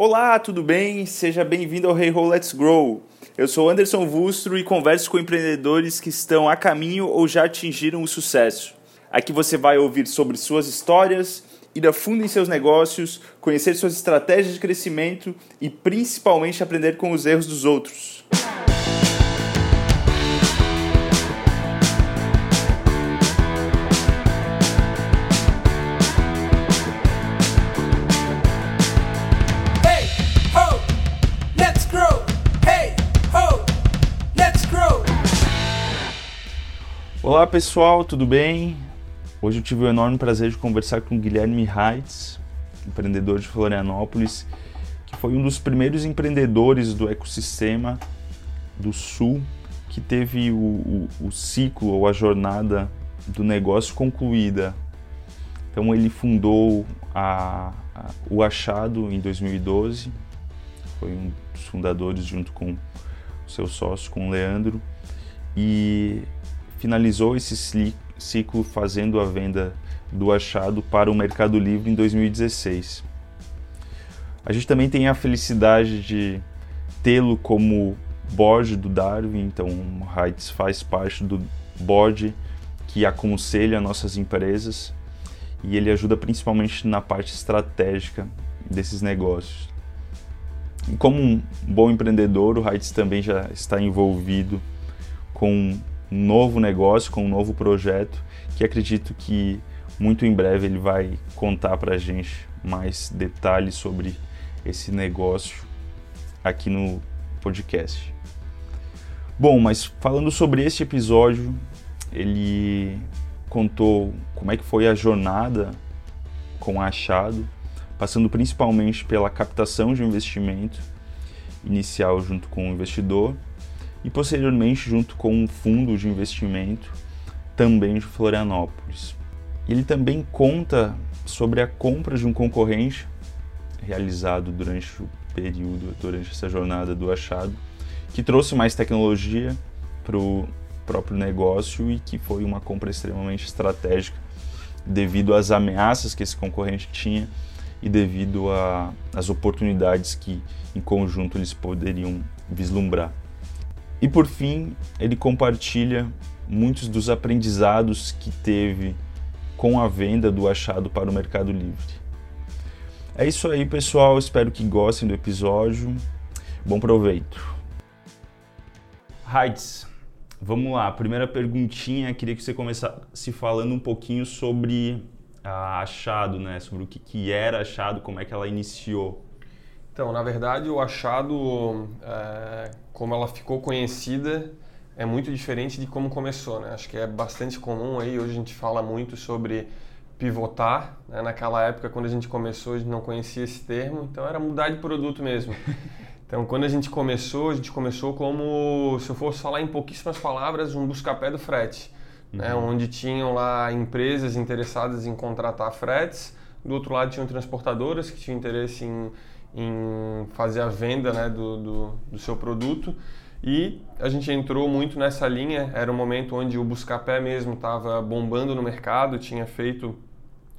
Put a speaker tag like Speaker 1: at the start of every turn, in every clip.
Speaker 1: Olá, tudo bem? Seja bem-vindo ao Hey Ho Let's Grow. Eu sou Anderson Vustro e converso com empreendedores que estão a caminho ou já atingiram o sucesso. Aqui você vai ouvir sobre suas histórias, ir a fundo em seus negócios, conhecer suas estratégias de crescimento e principalmente aprender com os erros dos outros. Olá pessoal, tudo bem? Hoje eu tive o enorme prazer de conversar com Guilherme Reitz, empreendedor de Florianópolis, que foi um dos primeiros empreendedores do ecossistema do Sul que teve o, o, o ciclo ou a jornada do negócio concluída. Então ele fundou a, a- o Achado em 2012, foi um dos fundadores junto com o seu sócio, com o Leandro, e finalizou esse ciclo fazendo a venda do achado para o Mercado Livre em 2016. A gente também tem a felicidade de tê-lo como board do Darwin, então o Heights faz parte do board que aconselha nossas empresas e ele ajuda principalmente na parte estratégica desses negócios. E como um bom empreendedor, o Heights também já está envolvido com novo negócio, com um novo projeto, que acredito que muito em breve ele vai contar para a gente mais detalhes sobre esse negócio aqui no podcast. Bom, mas falando sobre este episódio, ele contou como é que foi a jornada com a Achado, passando principalmente pela captação de investimento inicial junto com o investidor e posteriormente junto com um fundo de investimento também de Florianópolis. Ele também conta sobre a compra de um concorrente realizado durante o período, durante essa jornada do achado, que trouxe mais tecnologia para o próprio negócio e que foi uma compra extremamente estratégica devido às ameaças que esse concorrente tinha e devido às oportunidades que em conjunto eles poderiam vislumbrar. E por fim, ele compartilha muitos dos aprendizados que teve com a venda do achado para o Mercado Livre. É isso aí, pessoal. Espero que gostem do episódio. Bom proveito. Heights, vamos lá. Primeira perguntinha, queria que você começasse falando um pouquinho sobre a achado, né? Sobre o que, que era achado, como é que ela iniciou.
Speaker 2: Então, na verdade, o achado, é, como ela ficou conhecida, é muito diferente de como começou, né? Acho que é bastante comum aí, hoje a gente fala muito sobre pivotar, né? naquela época quando a gente começou a gente não conhecia esse termo, então era mudar de produto mesmo. Então, quando a gente começou, a gente começou como, se eu fosse falar em pouquíssimas palavras, um buscapé do frete, né? onde tinham lá empresas interessadas em contratar fretes, do outro lado tinham transportadoras que tinham interesse em, em fazer a venda né, do, do, do seu produto. E a gente entrou muito nessa linha, era um momento onde o Buscapé mesmo estava bombando no mercado, tinha feito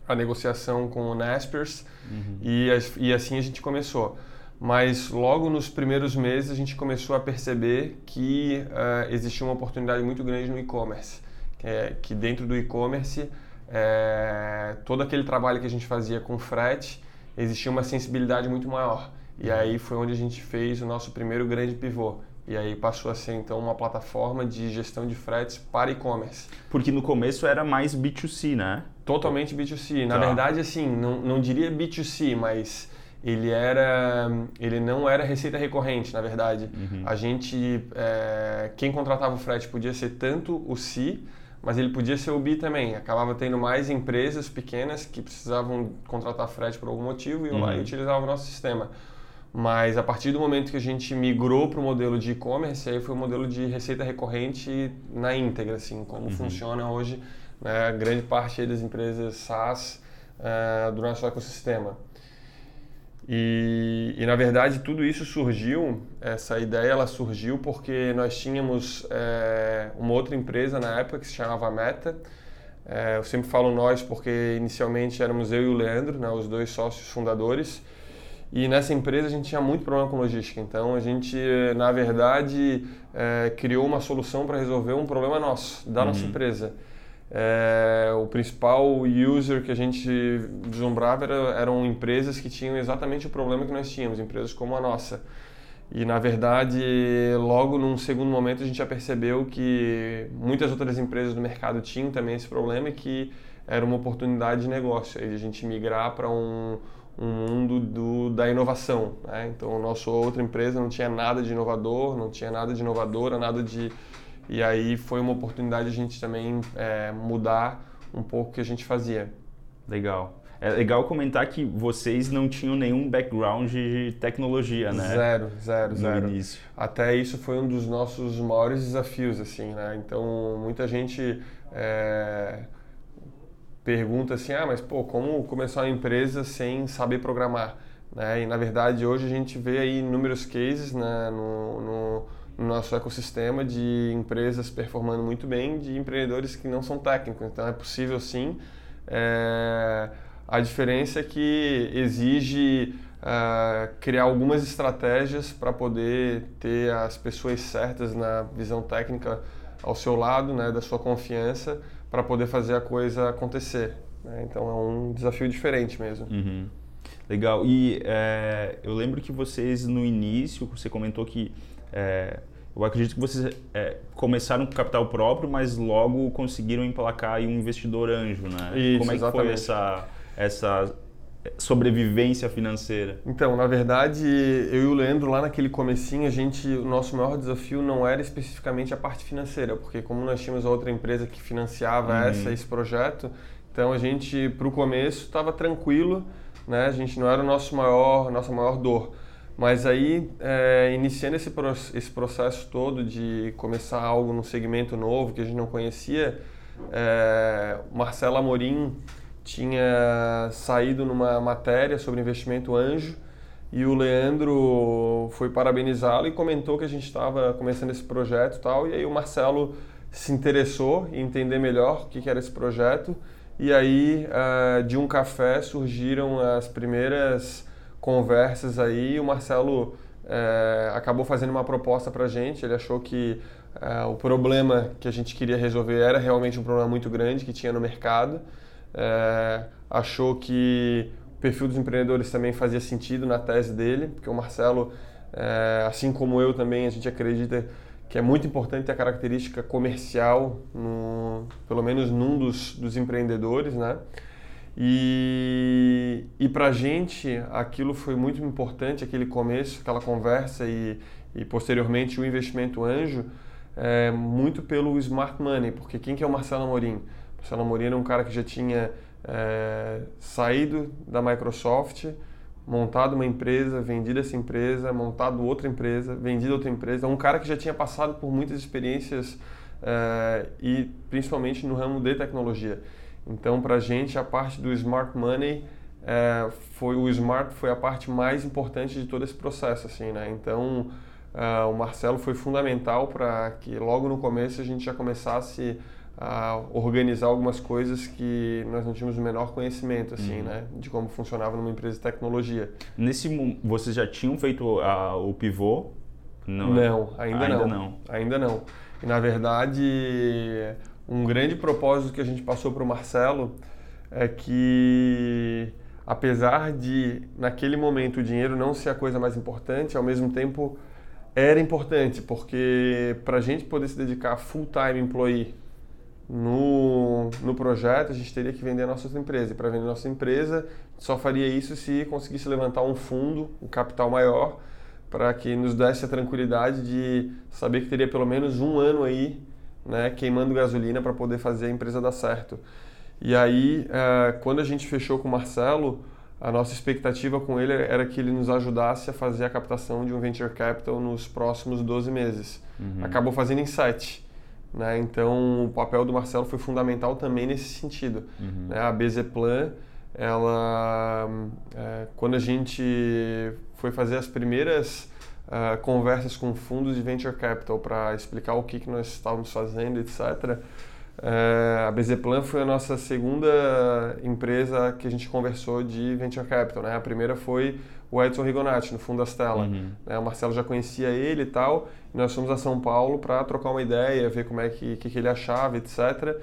Speaker 2: a negociação com o Naspers e, as- e assim a gente começou. Mas logo nos primeiros meses a gente começou a perceber que eh, existia uma oportunidade muito grande no e-commerce, que, é, que dentro do e-commerce eh, todo aquele trabalho que a gente fazia com frete existia uma sensibilidade muito maior. E aí foi onde a gente fez o nosso primeiro grande pivô. E aí passou a ser então uma plataforma de gestão de fretes para e-commerce.
Speaker 1: Porque no começo era mais B2C, né?
Speaker 2: Totalmente B2C. Na
Speaker 1: Tá.
Speaker 2: verdade, assim, não, não diria B2C, mas ele era, ele não era receita recorrente, na verdade. A gente, é, quem contratava o frete podia ser tanto o C, mas ele podia ser o B também. Acabava tendo mais empresas pequenas que precisavam contratar frete por algum motivo e iam lá e utilizavam o nosso sistema. Mas a partir do momento que a gente migrou para o modelo de e-commerce, aí foi o modelo de receita recorrente na íntegra, assim, como funciona hoje né, grande parte das empresas SaaS eh, do nosso ecossistema. E, e, na verdade tudo isso surgiu, essa ideia ela surgiu porque nós tínhamos eh, uma outra empresa na época que se chamava Meta. Eh, eu sempre falo nós porque inicialmente éramos eu e o Leandro, né, os dois sócios fundadores. E nessa empresa a gente tinha muito problema com logística. Então a gente, na verdade, é, criou uma solução para resolver um problema nosso, da nossa empresa. É, o principal user que a gente deslumbrava era, eram empresas que tinham exatamente o problema que nós tínhamos, empresas como a nossa. E na verdade, logo num segundo momento a gente já percebeu que muitas outras empresas do mercado tinham também esse problema e que era uma oportunidade de negócio, aí a gente migrar para um, um mundo do, da inovação. Né? Então, a nossa outra empresa não tinha nada de inovador, não tinha nada de inovadora, nada de. E aí foi uma oportunidade a gente também é, mudar um pouco o que a gente fazia.
Speaker 1: Legal. É legal comentar que vocês não tinham nenhum background de tecnologia, né?
Speaker 2: Zero, zero,
Speaker 1: No
Speaker 2: zero.
Speaker 1: início.
Speaker 2: Até isso foi um dos nossos maiores desafios, assim, né? Então, muita gente é, pergunta assim, ah, mas pô, como começar uma empresa sem saber programar? Né? E na verdade hoje a gente vê aí inúmeros cases né, no, no, no nosso ecossistema de empresas performando muito bem, de empreendedores que não são técnicos. Então é possível sim. É, a diferença é que exige ah, criar algumas estratégias para poder ter as pessoas certas na visão técnica ao seu lado, né, da sua confiança, para poder fazer a coisa acontecer. né? Então é um desafio diferente mesmo.
Speaker 1: Uhum. Legal. E é, eu lembro que vocês no início, você comentou que é, eu acredito que vocês é, começaram com capital próprio, mas logo conseguiram emplacar aí um investidor anjo, né?
Speaker 2: Isso,
Speaker 1: Como é que foi
Speaker 2: exatamente.
Speaker 1: essa, essa sobrevivência financeira?
Speaker 2: Então, na verdade, eu e o Leandro lá naquele comecinho, a gente, o nosso maior desafio não era especificamente a parte financeira, porque como nós tínhamos outra empresa que financiava
Speaker 1: Uhum.
Speaker 2: essa esse projeto, então a gente para o começo estava tranquilo, né? A gente não era o nosso maior, nossa maior dor. Mas aí, é, iniciando esse, esse processo todo de começar algo num segmento novo que a gente não conhecia, é, Marcelo Amorim tinha saído numa matéria sobre investimento anjo e o Leandro foi parabenizá-lo e comentou que a gente estava começando esse projeto e tal. E aí o Marcelo se interessou em entender melhor o que que era esse projeto. E aí, ah, de um café, surgiram as primeiras conversas aí. O Marcelo eh, acabou fazendo uma proposta para a gente. Ele achou que ah, o problema que a gente queria resolver era realmente um problema muito grande que tinha no mercado. Eh, achou que o perfil dos empreendedores também fazia sentido na tese dele, porque o Marcelo, assim como eu também, a gente acredita que é muito importante ter a característica comercial, no, pelo menos num dos, dos empreendedores, né? E, e para a gente aquilo foi muito importante, aquele começo, aquela conversa e, e posteriormente o investimento anjo, é, muito pelo smart money, porque quem que é o Marcelo Amorim? Marcelo Amorim era um cara que já tinha é, saído da Microsoft, montado uma empresa, vendido essa empresa, montado outra empresa, vendido outra empresa. Um cara que já tinha passado por muitas experiências eh, e principalmente no ramo de tecnologia. Então, para a gente, a parte do smart money eh, foi o smart foi a parte mais importante de todo esse processo, assim, né? Então, ah, o Marcelo foi fundamental para que logo no começo a gente já começasse a organizar algumas coisas que nós não tínhamos o menor conhecimento, assim, né? De como funcionava numa empresa de tecnologia.
Speaker 1: Nesse vocês já tinham feito o pivô? Não,
Speaker 2: Não, ainda,
Speaker 1: Ainda
Speaker 2: não.
Speaker 1: não.
Speaker 2: Ainda não. E na verdade, um grande propósito que a gente passou para o Marcelo é que, apesar de naquele momento o dinheiro não ser a coisa mais importante, ao mesmo tempo era importante, porque para a gente poder se dedicar full time employee no, no projeto, a gente teria que vender a nossa empresa. E para vender a nossa empresa, só faria isso se conseguisse levantar um fundo, um capital maior, para que nos desse a tranquilidade de saber que teria pelo menos um ano aí, né, queimando gasolina para poder fazer a empresa dar certo. E aí, eh, quando a gente fechou com o Marcelo, a nossa expectativa com ele era que ele nos ajudasse a fazer a captação de um venture capital nos próximos 12 meses. Acabou fazendo em 7. Né? Então, o papel do Marcelo foi fundamental também nesse sentido. Né? A BZ Plan, ela, é, quando a gente foi fazer as primeiras ah, conversas com fundos de venture capital para explicar o que, que nós estávamos fazendo, etc., É, a Bezeplan foi a nossa segunda empresa que a gente conversou de Venture Capital. Né? A primeira foi o Edson Rigonati, no fundo da Stella.
Speaker 1: Uhum.
Speaker 2: Né? O Marcelo já conhecia ele e tal, e nós fomos a São Paulo para trocar uma ideia, ver como é que, que, que ele achava, etc.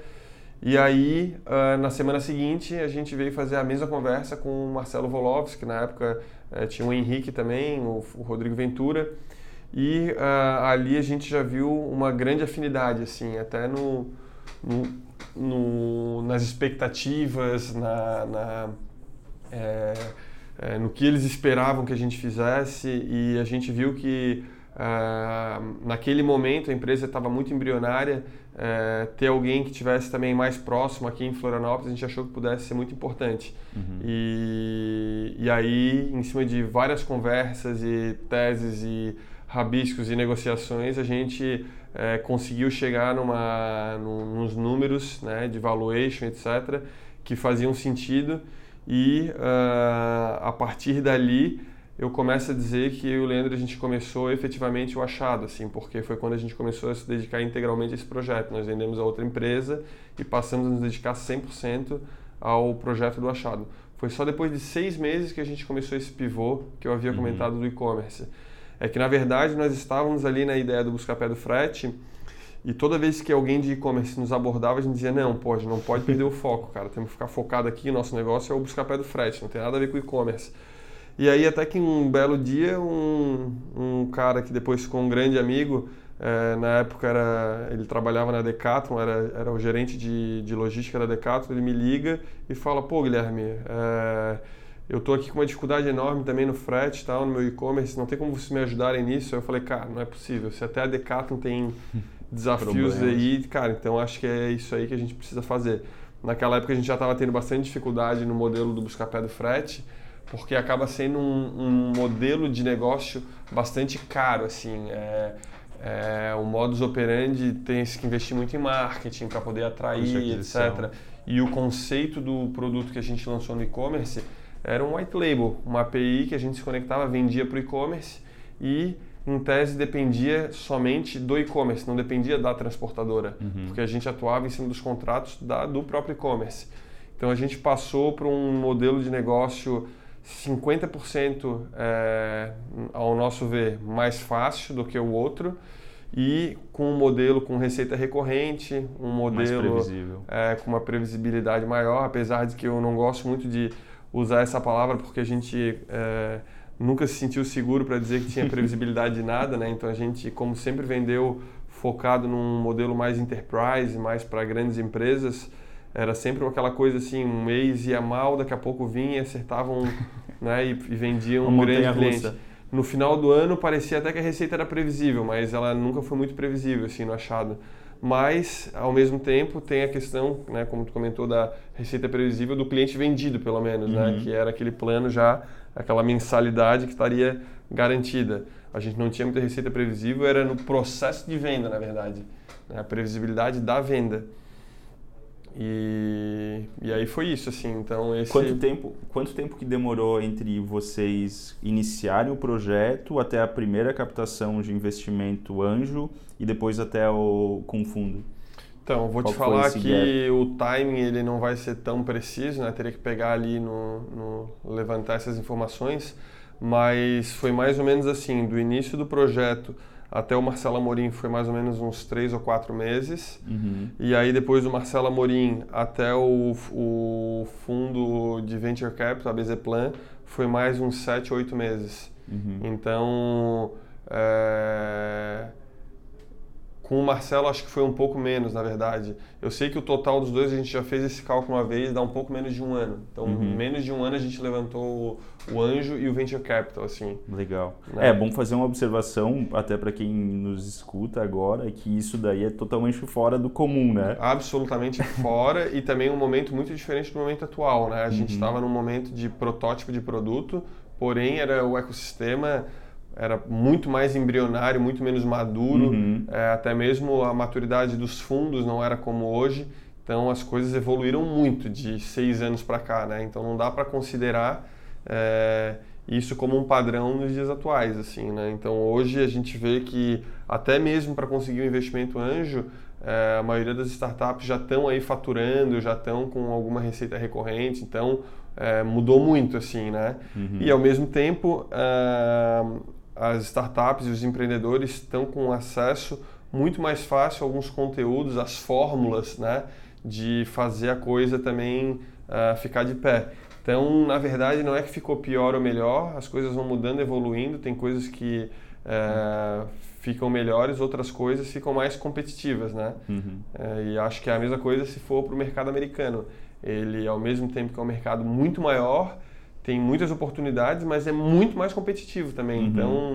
Speaker 2: E aí, uh, na semana seguinte, a gente veio fazer a mesma conversa com o Marcelo Volovski, que na época uh, tinha o Henrique também, o, o Rodrigo Ventura, e uh, ali a gente já viu uma grande afinidade, assim, até no, no, no nas expectativas, na, na é, é, no que eles esperavam que a gente fizesse, e a gente viu que naquele momento a empresa estava muito embrionária, é, ter alguém que tivesse também mais próximo aqui em Florianópolis, a gente achou que pudesse ser muito importante.
Speaker 1: Uhum.
Speaker 2: E, e aí, em cima de várias conversas e teses e rabiscos e negociações, a gente é, conseguiu chegar numa, num, nos números né, de valuation, etc., que faziam sentido e uh, a partir dali eu começo a dizer que eu e o Leandro a gente começou efetivamente o achado, assim, porque foi quando a gente começou a se dedicar integralmente a esse projeto. Nós vendemos a outra empresa e passamos a nos dedicar 100% ao projeto do achado. Foi só depois de seis meses que a gente começou esse pivô que eu havia uhum. comentado do e-commerce. É que na verdade nós estávamos ali na ideia do buscar-pé do frete e toda vez que alguém de e-commerce nos abordava, a gente dizia: não, pode, não pode perder o foco, cara. Temos que ficar focado aqui. Nosso negócio é o buscar-pé do frete, não tem nada a ver com e-commerce. E aí até que um belo dia um, um cara que depois ficou um grande amigo, é, na época era, ele trabalhava na Decathlon, era, era o gerente de, de logística da Decathlon, ele me liga e fala, pô Guilherme, é, eu estou aqui com uma dificuldade enorme também no frete tal, no meu e-commerce, não tem como vocês me ajudarem nisso? Eu falei, cara, não é possível, se até a Decathlon tem desafios Problemas. aí, cara, então acho que é isso aí que a gente precisa fazer. Naquela época a gente já estava tendo bastante dificuldade no modelo do buscar pé do frete, porque acaba sendo um, um modelo de negócio bastante caro, assim, é, é, o modus operandi tem que investir muito em marketing para poder atrair, etc. E o conceito do produto que a gente lançou no e-commerce era um white label, uma API que a gente se conectava, vendia para o e-commerce e em tese dependia somente do e-commerce, não dependia da transportadora, uhum. porque a gente atuava em cima dos contratos da, do próprio e-commerce. Então a gente passou para um modelo de negócio 50% é, ao nosso ver mais fácil do que o outro e com um modelo com receita recorrente, um modelo é, com uma previsibilidade maior, apesar de que eu não gosto muito de usar essa palavra porque a gente é, nunca se sentiu seguro para dizer que tinha previsibilidade de nada, né? Então a gente, como sempre vendeu focado num modelo mais enterprise, mais para grandes empresas, era sempre aquela coisa assim, um mês ia mal, daqui a pouco vinha, acertavam né, e, e vendiam um grande cliente. No final do ano parecia até que a receita era previsível, mas ela nunca foi muito previsível assim no achado. Mas ao mesmo tempo tem a questão, né, como tu comentou da receita previsível do cliente vendido, pelo menos, né,
Speaker 1: Uhum.
Speaker 2: que era aquele plano já, aquela mensalidade que estaria garantida. A gente não tinha muita receita previsível, era no processo de venda, na verdade, né, a previsibilidade da venda. E, e aí foi isso, assim. Então esse
Speaker 1: Quanto tempo, quanto tempo que demorou entre vocês iniciarem o projeto até a primeira captação de investimento anjo e depois até o com fundo?
Speaker 2: Então, vou
Speaker 1: Qual
Speaker 2: te falar que o timing ele não vai ser tão preciso, né? Teria que pegar ali no, no levantar essas informações, mas foi mais ou menos assim, do início do projeto até o Marcelo Amorim foi mais ou menos uns três ou quatro meses.
Speaker 1: Uhum.
Speaker 2: E aí depois do Marcelo Amorim até o, o fundo de Venture Capital, a Bezeplan, foi mais uns sete, oito meses.
Speaker 1: Uhum.
Speaker 2: Então, é, com o Marcelo acho que foi um pouco menos, na verdade. Eu sei que o total dos dois a gente já fez esse cálculo uma vez, dá um pouco menos de um ano. Então,
Speaker 1: Uhum.
Speaker 2: menos de um ano a gente levantou o, o Anjo e o Venture Capital, assim.
Speaker 1: Legal.
Speaker 2: Né?
Speaker 1: É bom fazer uma observação, até para quem nos escuta agora, que isso daí é totalmente fora do comum, né?
Speaker 2: absolutamente fora e também um momento muito diferente do momento atual, né? A gente estava num momento de protótipo de produto, porém era o ecossistema era muito mais embrionário, muito menos maduro,
Speaker 1: Uhum.
Speaker 2: é, até mesmo a maturidade dos fundos não era como hoje. Então as coisas evoluíram muito de seis anos para cá, né? Então não dá para considerar é, isso como um padrão nos dias atuais, assim, né? Então hoje a gente vê que até mesmo para conseguir um investimento anjo, é, a maioria das startups já estão aí faturando, já estão com alguma receita recorrente, então é, mudou muito assim, né?
Speaker 1: Uhum.
Speaker 2: E ao mesmo tempo, é, as startups e os empreendedores estão com acesso muito mais fácil a alguns conteúdos, as fórmulas, né? De fazer a coisa também é, ficar de pé. Então, na verdade, não é que ficou pior ou melhor, as coisas vão mudando, evoluindo, tem coisas que é, ficam melhores, outras coisas ficam mais competitivas, né?
Speaker 1: Uhum.
Speaker 2: É, e acho que é a mesma coisa se for para o mercado americano. Ele, ao mesmo tempo que é um mercado muito maior, tem muitas oportunidades, mas é muito mais competitivo também.
Speaker 1: Uhum.
Speaker 2: Então,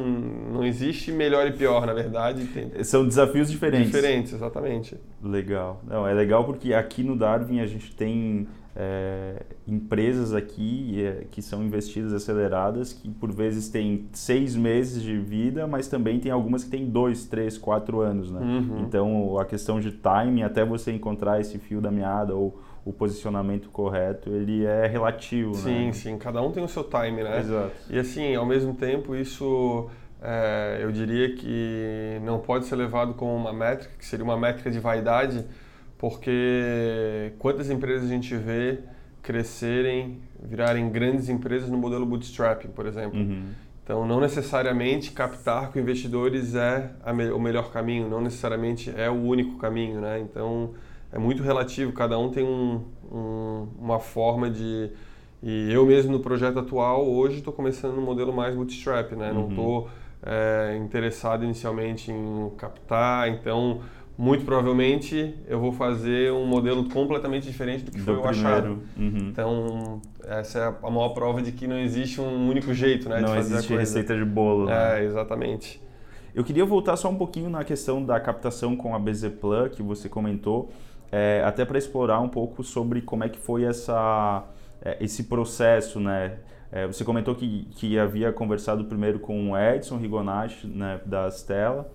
Speaker 2: não existe melhor e pior, na verdade. Tem
Speaker 1: São desafios diferentes.
Speaker 2: diferentes, exatamente.
Speaker 1: Legal. Não, é legal porque aqui no Darwin a gente tem é, empresas aqui é, que são investidas aceleradas que por vezes têm seis meses de vida, mas também tem algumas que têm dois, três, quatro anos, né?
Speaker 2: Uhum.
Speaker 1: Então a questão de timing até você encontrar esse fio da meada ou o posicionamento correto, ele é relativo,
Speaker 2: Sim,
Speaker 1: né?
Speaker 2: sim. Cada um tem o seu time, né?
Speaker 1: Exato.
Speaker 2: E assim, ao mesmo tempo, isso é, eu diria que não pode ser levado como uma métrica, que seria uma métrica de vaidade, porque quantas empresas a gente vê crescerem, virarem grandes empresas no modelo bootstrapping, por exemplo.
Speaker 1: Uhum.
Speaker 2: Então, não necessariamente captar com investidores é me- o melhor caminho, não necessariamente é o único caminho, né? Então, é muito relativo, cada um tem um, um- uma forma de... E eu mesmo no projeto atual, hoje estou começando no modelo mais bootstrap, né? Não
Speaker 1: Uhum.
Speaker 2: estou interessado inicialmente em captar, então, muito provavelmente, eu vou fazer um modelo completamente diferente do que foi
Speaker 1: Do
Speaker 2: o achado.
Speaker 1: Uhum.
Speaker 2: Então, essa é a maior prova de que não existe um único jeito né, de
Speaker 1: Não
Speaker 2: fazer
Speaker 1: existe
Speaker 2: a coisa.
Speaker 1: receita de bolo. né?
Speaker 2: É, exatamente.
Speaker 1: Eu queria voltar só um pouquinho na questão da captação com a BZ Plan que você comentou, é, até para explorar um pouco sobre como é que foi essa, é, esse processo, né? É, você comentou que, que havia conversado primeiro com o Edson Rigonati, né, da Stella,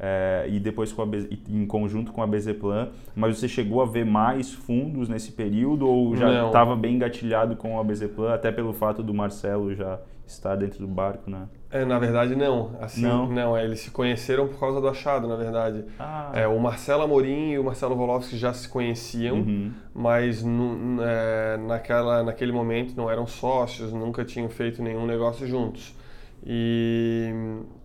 Speaker 1: é, e depois com a em conjunto com a BZ Plan, mas você chegou a ver mais fundos nesse período ou já estava bem engatilhado com a BZ Plan, até pelo fato do Marcelo já estar dentro do barco, né?
Speaker 2: É, na verdade, não. Assim,
Speaker 1: Não?
Speaker 2: é, eles se conheceram por causa do achado, na verdade.
Speaker 1: Ah,
Speaker 2: É, o Marcelo Amorim e o Marcelo Volovski já se conheciam,
Speaker 1: Uhum.
Speaker 2: mas nu- é, naquela, naquele momento não eram sócios, nunca tinham feito nenhum negócio juntos. E,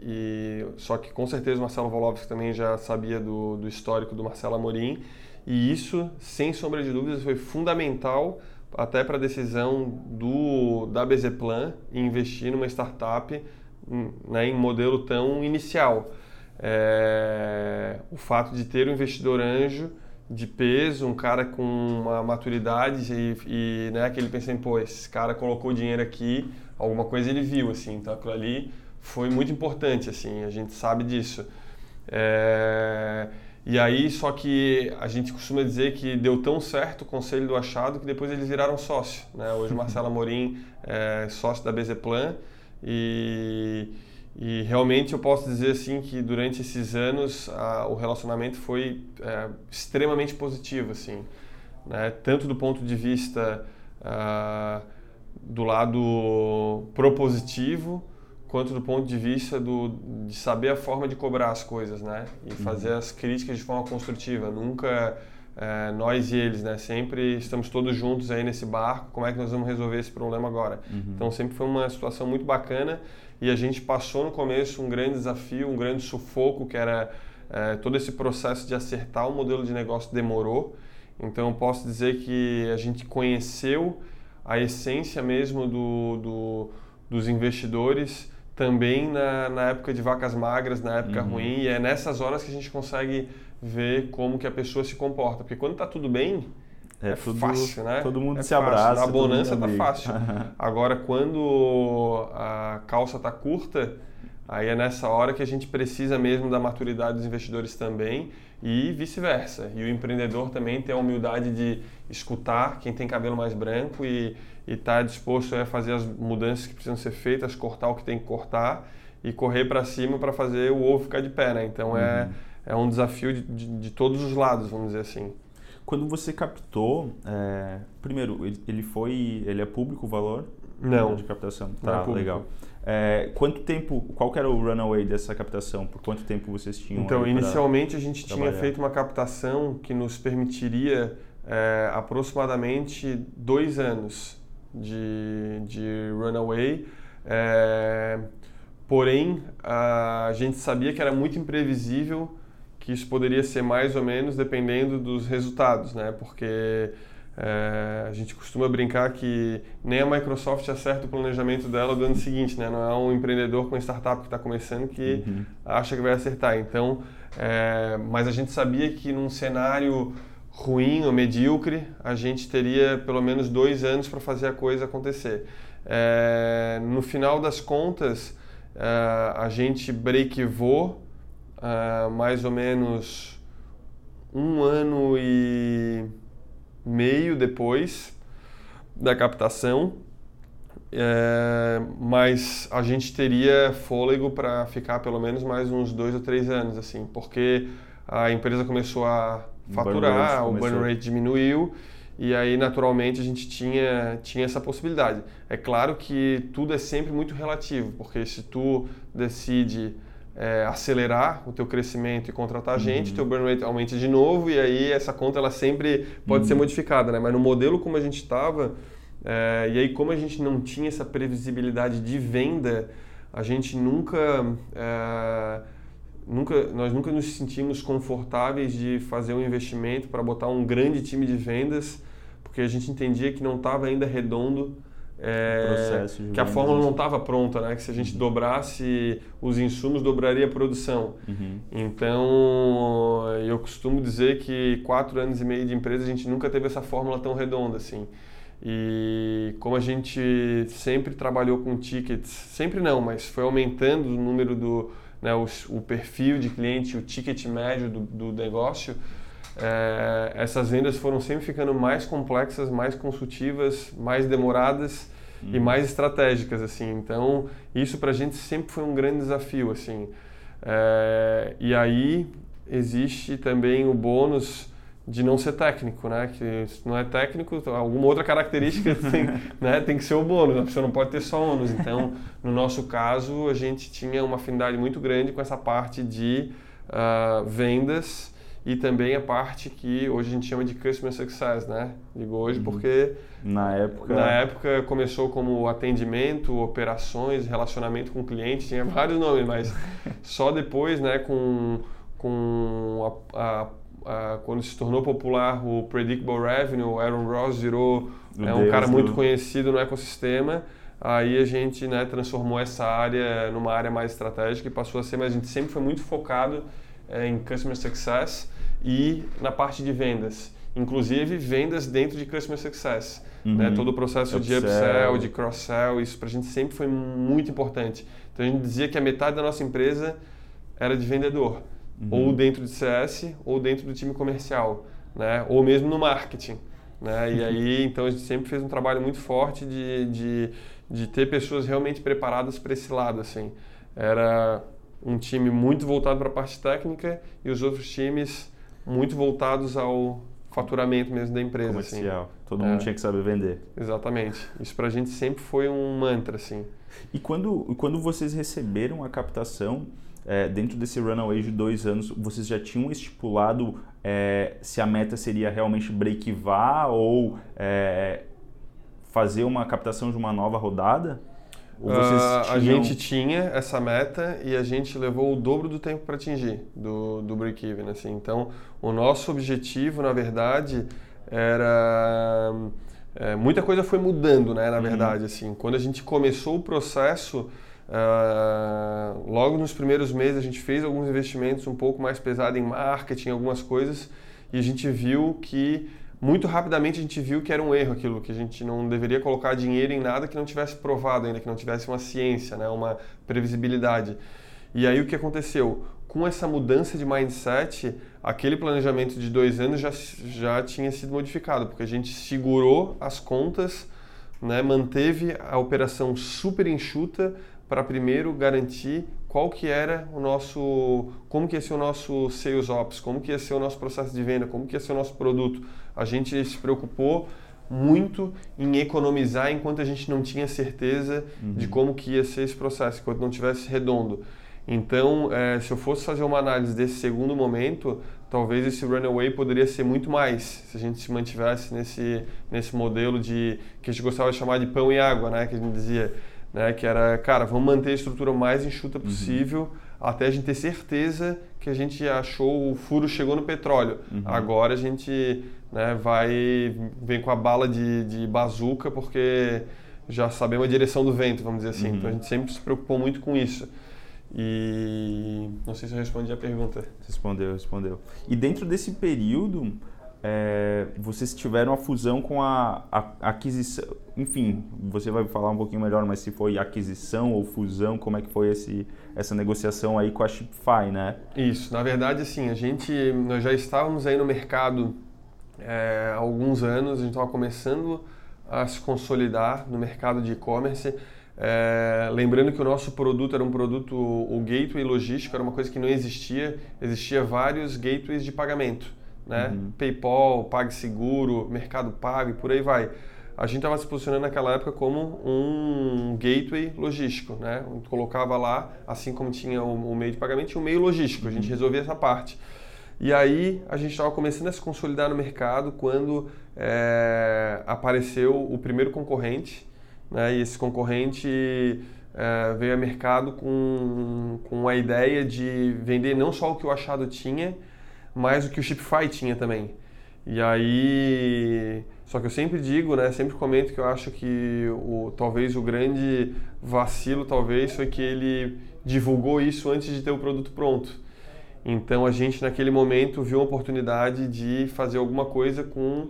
Speaker 2: e- só que com certeza o Marcelo Volovski também já sabia do, do histórico do Marcelo Amorim e isso, sem sombra de dúvidas, foi fundamental até para a decisão do da BZ Plan em investir numa startup né, em modelo tão inicial. É, o fato de ter um investidor anjo de peso, um cara com uma maturidade e, e né, que ele pensa em, pô, esse cara colocou dinheiro aqui, alguma coisa ele viu, assim, então aquilo ali foi muito importante, assim, a gente sabe disso. É, e aí, só que a gente costuma dizer que deu tão certo o conselho do achado que depois eles viraram sócio, né? Hoje o Marcelo Amorim é sócio da BZ Plan e, e realmente eu posso dizer assim que durante esses anos a, o relacionamento foi é, extremamente positivo, assim, né? Tanto do ponto de vista ah, do lado propositivo, quanto do ponto de vista do, de saber a forma de cobrar as coisas, né? E fazer as críticas de forma construtiva. Nunca é, nós e eles, né? Sempre estamos todos juntos aí nesse barco. Como é que nós vamos resolver esse problema agora? Então sempre foi uma situação muito bacana e a gente passou no começo um grande desafio, um grande sufoco que era é, todo esse processo de acertar o modelo de negócio demorou. Então eu posso dizer que a gente conheceu a essência mesmo do, do dos investidores também na, na época de vacas magras, na época
Speaker 1: Uhum.
Speaker 2: ruim, e é nessas horas que a gente consegue ver como que a pessoa se comporta. Porque quando está tudo bem,
Speaker 1: É
Speaker 2: é,
Speaker 1: tudo-
Speaker 2: fácil, né?
Speaker 1: todo mundo
Speaker 2: É
Speaker 1: se
Speaker 2: fácil.
Speaker 1: abraça,
Speaker 2: Na
Speaker 1: mundo
Speaker 2: bonança tá
Speaker 1: amigo.
Speaker 2: fácil. Agora, quando a calça tá curta, aí é nessa hora que a gente precisa mesmo da maturidade dos investidores também e vice-versa. E o empreendedor também tem a humildade de escutar quem tem cabelo mais branco e estar disposto a fazer as mudanças que precisam ser feitas, cortar o que tem que cortar e correr para cima para fazer o ovo ficar de pé, né? Então é, é um desafio de, de, de todos os lados, vamos dizer assim.
Speaker 1: Quando você captou, é, primeiro, ele, foi, ele é público o valor
Speaker 2: Não.
Speaker 1: de captação?
Speaker 2: É
Speaker 1: Tá,
Speaker 2: público.
Speaker 1: legal. É, quanto tempo, qual era o runaway dessa captação? Por quanto tempo vocês tinham?
Speaker 2: Então, inicialmente a gente tinha
Speaker 1: trabalhar?
Speaker 2: feito uma captação que nos permitiria é, aproximadamente dois anos de, de runaway. É, porém, a gente sabia que era muito imprevisível que isso poderia ser mais ou menos dependendo dos resultados, né? Porque é, a gente costuma brincar que nem a Microsoft acerta o planejamento dela do ano seguinte, né? Não é um empreendedor com startup que está começando que
Speaker 1: Uhum.
Speaker 2: acha que vai acertar. Então, é, mas a gente sabia que num cenário ruim ou medíocre, a gente teria pelo menos dois anos para fazer a coisa acontecer. É, no final das contas, é, a gente breakivou é, mais ou menos um ano e meio depois da captação, é, mas a gente teria fôlego para ficar pelo menos mais uns dois ou três anos, assim, porque a empresa começou a
Speaker 1: burn
Speaker 2: faturar,
Speaker 1: rate
Speaker 2: o burn rate diminuiu e aí naturalmente a gente tinha, tinha essa possibilidade. É claro que tudo é sempre muito relativo, porque se tu decide é, acelerar o teu crescimento e contratar gente, teu burn rate aumenta de novo e aí essa conta ela sempre pode ser modificada, né? Mas no modelo como a gente estava, é, e aí como a gente não tinha essa previsibilidade de venda, a gente nunca, é, nunca nós nunca nos sentimos confortáveis de fazer um investimento para botar um grande time de vendas, porque a gente entendia que não estava ainda redondo. É, que a fórmula não estava pronta, né? Que se a gente dobrasse os insumos, dobraria a produção.
Speaker 1: Uhum.
Speaker 2: Então, eu costumo dizer que quatro anos e meio de empresa a gente nunca teve essa fórmula tão redonda assim. E como a gente sempre trabalhou com tickets, sempre não, mas foi aumentando o número do, né, o, o perfil de cliente, o ticket médio do, do negócio, é, essas vendas foram sempre ficando mais complexas, mais consultivas, mais demoradas e mais estratégicas assim. Então isso para a gente sempre foi um grande desafio assim. É, e aí existe também o bônus de não ser técnico, né? Que se não é técnico, alguma outra característica tem, né? tem que ser o bônus. A pessoa não pode ter só ônus. Então, no nosso caso, a gente tinha uma afinidade muito grande com essa parte de ah, vendas e também a parte que hoje a gente chama de customer success, né? Digo hoje porque
Speaker 1: Na época.
Speaker 2: na época começou como atendimento, operações, relacionamento com cliente, tinha vários nomes, mas só depois, né, com, com a, a- a- quando se tornou popular o Predictable Revenue, Aaron Ross virou é, um
Speaker 1: Deus
Speaker 2: cara muito
Speaker 1: do-
Speaker 2: conhecido no ecossistema. Aí a gente né, transformou essa área numa área mais estratégica e passou a ser, mas a gente sempre foi muito focado eh, em Customer Success e na parte de vendas. Inclusive vendas dentro de Customer Success. né?
Speaker 1: Uhum.
Speaker 2: Todo o processo de
Speaker 1: Upsell.
Speaker 2: upsell, de cross-sell, isso para a gente sempre foi muito importante. Então a gente dizia que a metade da nossa empresa era de vendedor,
Speaker 1: Uhum.
Speaker 2: ou dentro de CS, ou dentro do time comercial, né? ou mesmo no marketing. Né? E aí, então a gente sempre fez um trabalho muito forte de, de, de ter pessoas realmente preparadas para esse lado. Assim. Era um time muito voltado para a parte técnica e os outros times muito voltados ao faturamento mesmo da empresa. assim.
Speaker 1: comercial. Todo
Speaker 2: É.
Speaker 1: mundo tinha que saber vender.
Speaker 2: Exatamente. Isso pra gente sempre foi um mantra, assim.
Speaker 1: E quando, quando vocês receberam a captação, é, dentro desse runaway de dois anos, vocês já tinham estipulado é, se a meta seria realmente break-even ou é, fazer uma captação de uma nova rodada?
Speaker 2: Ah, A gente tinha essa meta e a gente levou o dobro do tempo para atingir do, do break-even, assim. Então, o nosso objetivo, na verdade, era... é, muita coisa foi mudando, né, na verdade, assim. Quando a gente começou o processo, ah, logo nos primeiros meses a gente fez alguns investimentos um pouco mais pesados em marketing, algumas coisas, e a gente viu que muito rapidamente a gente viu que era um erro aquilo, que a gente não deveria colocar dinheiro em nada que não tivesse provado ainda, que não tivesse uma ciência, né, uma previsibilidade. E aí o que aconteceu? Com essa mudança de mindset, aquele planejamento de dois anos já, já tinha sido modificado, porque a gente segurou as contas, né, manteve a operação super enxuta para primeiro garantir qual que era o nosso, como que ia ser o nosso sales ops, como que ia ser o nosso processo de venda, como que ia ser o nosso produto. A gente se preocupou muito em economizar enquanto a gente não tinha certeza de como que ia ser esse processo, enquanto não tivesse redondo. Então, eh, se eu fosse fazer uma análise desse segundo momento, talvez esse runaway poderia ser muito mais se a gente se mantivesse nesse nesse modelo de que a gente gostava de chamar de pão e água, né? Que a gente dizia, né? Que era, cara, vamos manter a estrutura o mais enxuta possível até a gente ter certeza que a gente achou o furo chegou no petróleo. Agora a gente né, vai vem com a bala de, de bazuca porque já sabemos a direção do vento, vamos dizer assim. Então a gente sempre se preocupou muito com isso. E não sei se eu respondi a pergunta.
Speaker 1: Respondeu, respondeu. E dentro desse período, é, vocês tiveram a fusão com a, a- a aquisição. Enfim, você vai falar um pouquinho melhor, mas se foi aquisição ou fusão, como é que foi esse, essa negociação aí com a Shipify, né?
Speaker 2: Isso, na verdade, assim, a gente, nós já estávamos aí no mercado é, há alguns anos, a gente estava começando a se consolidar no mercado de e-commerce. É, lembrando que o nosso produto era um produto, o gateway logístico era uma coisa que não existia, existia vários gateways de pagamento, né? PayPal, PagSeguro, Mercado Pago e por aí vai. A gente estava se posicionando naquela época como um gateway logístico, né? A gente colocava lá, assim como tinha o, o meio de pagamento, tinha o meio logístico, a gente resolvia essa parte. E aí a gente estava começando a se consolidar no mercado quando é, apareceu o primeiro concorrente, né? E esse concorrente é, veio a mercado com, com a ideia de vender não só o que o Achado tinha, mas o que o Shipify tinha também. E aí, só que eu sempre digo, né, sempre comento que eu acho que o, talvez o grande vacilo talvez foi que ele divulgou isso antes de ter o produto pronto. Então a gente naquele momento viu a oportunidade de fazer alguma coisa com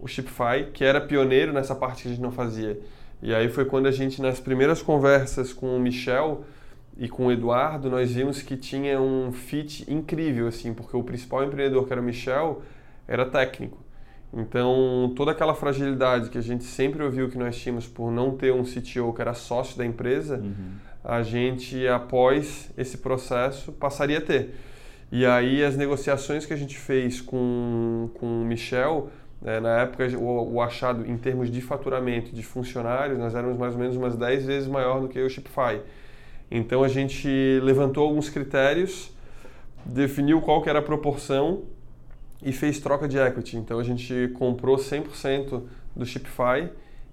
Speaker 2: o Shipify, que era pioneiro nessa parte que a gente não fazia. E aí foi quando a gente nas primeiras conversas com o Michel e com o Eduardo, nós vimos que tinha um fit incrível assim, porque o principal empreendedor que era o Michel era técnico. Então, toda aquela fragilidade que a gente sempre ouviu que nós tínhamos por não ter um CTO que era sócio da empresa, a gente, após esse processo, passaria a ter. E aí, as negociações que a gente fez com, com o Michel, eh, na época, o, o achado em termos de faturamento de funcionários, nós éramos mais ou menos umas 10 vezes maior do que o Shopify. Então, a gente levantou alguns critérios, definiu qual que era a proporção e fez troca de equity. Então a gente comprou 100% do Shopify,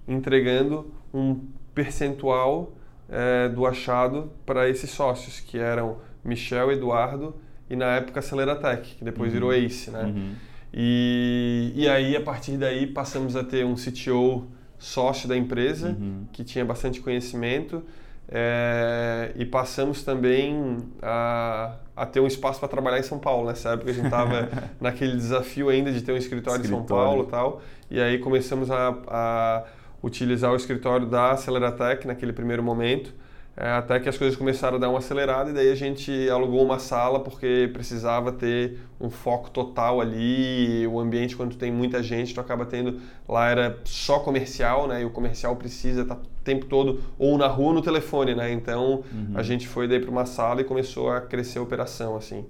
Speaker 2: entregando um percentual eh, do achado para esses sócios, que eram Michel, Eduardo e na época Aceleratec, que depois virou Ace, né?
Speaker 1: Uhum.
Speaker 2: E, e aí, a partir daí, passamos a ter um CTO sócio da empresa,
Speaker 1: Uhum.
Speaker 2: que tinha bastante conhecimento, é, e passamos também a, a ter um espaço para trabalhar em São Paulo. Nessa época, a gente estava naquele desafio ainda de ter um escritório, em São
Speaker 1: Escritório.
Speaker 2: Paulo e tal, e aí começamos a, a utilizar o escritório da Aceleratec naquele primeiro momento, é, até que as coisas começaram a dar uma acelerada e daí a gente alugou uma sala porque precisava ter um foco total ali. O ambiente, quando tem muita gente, tu acaba tendo. Lá era só comercial, né? E o comercial precisa estar o tempo todo ou na rua ou no telefone, né? Então a gente foi daí para uma sala e começou a crescer a operação, assim.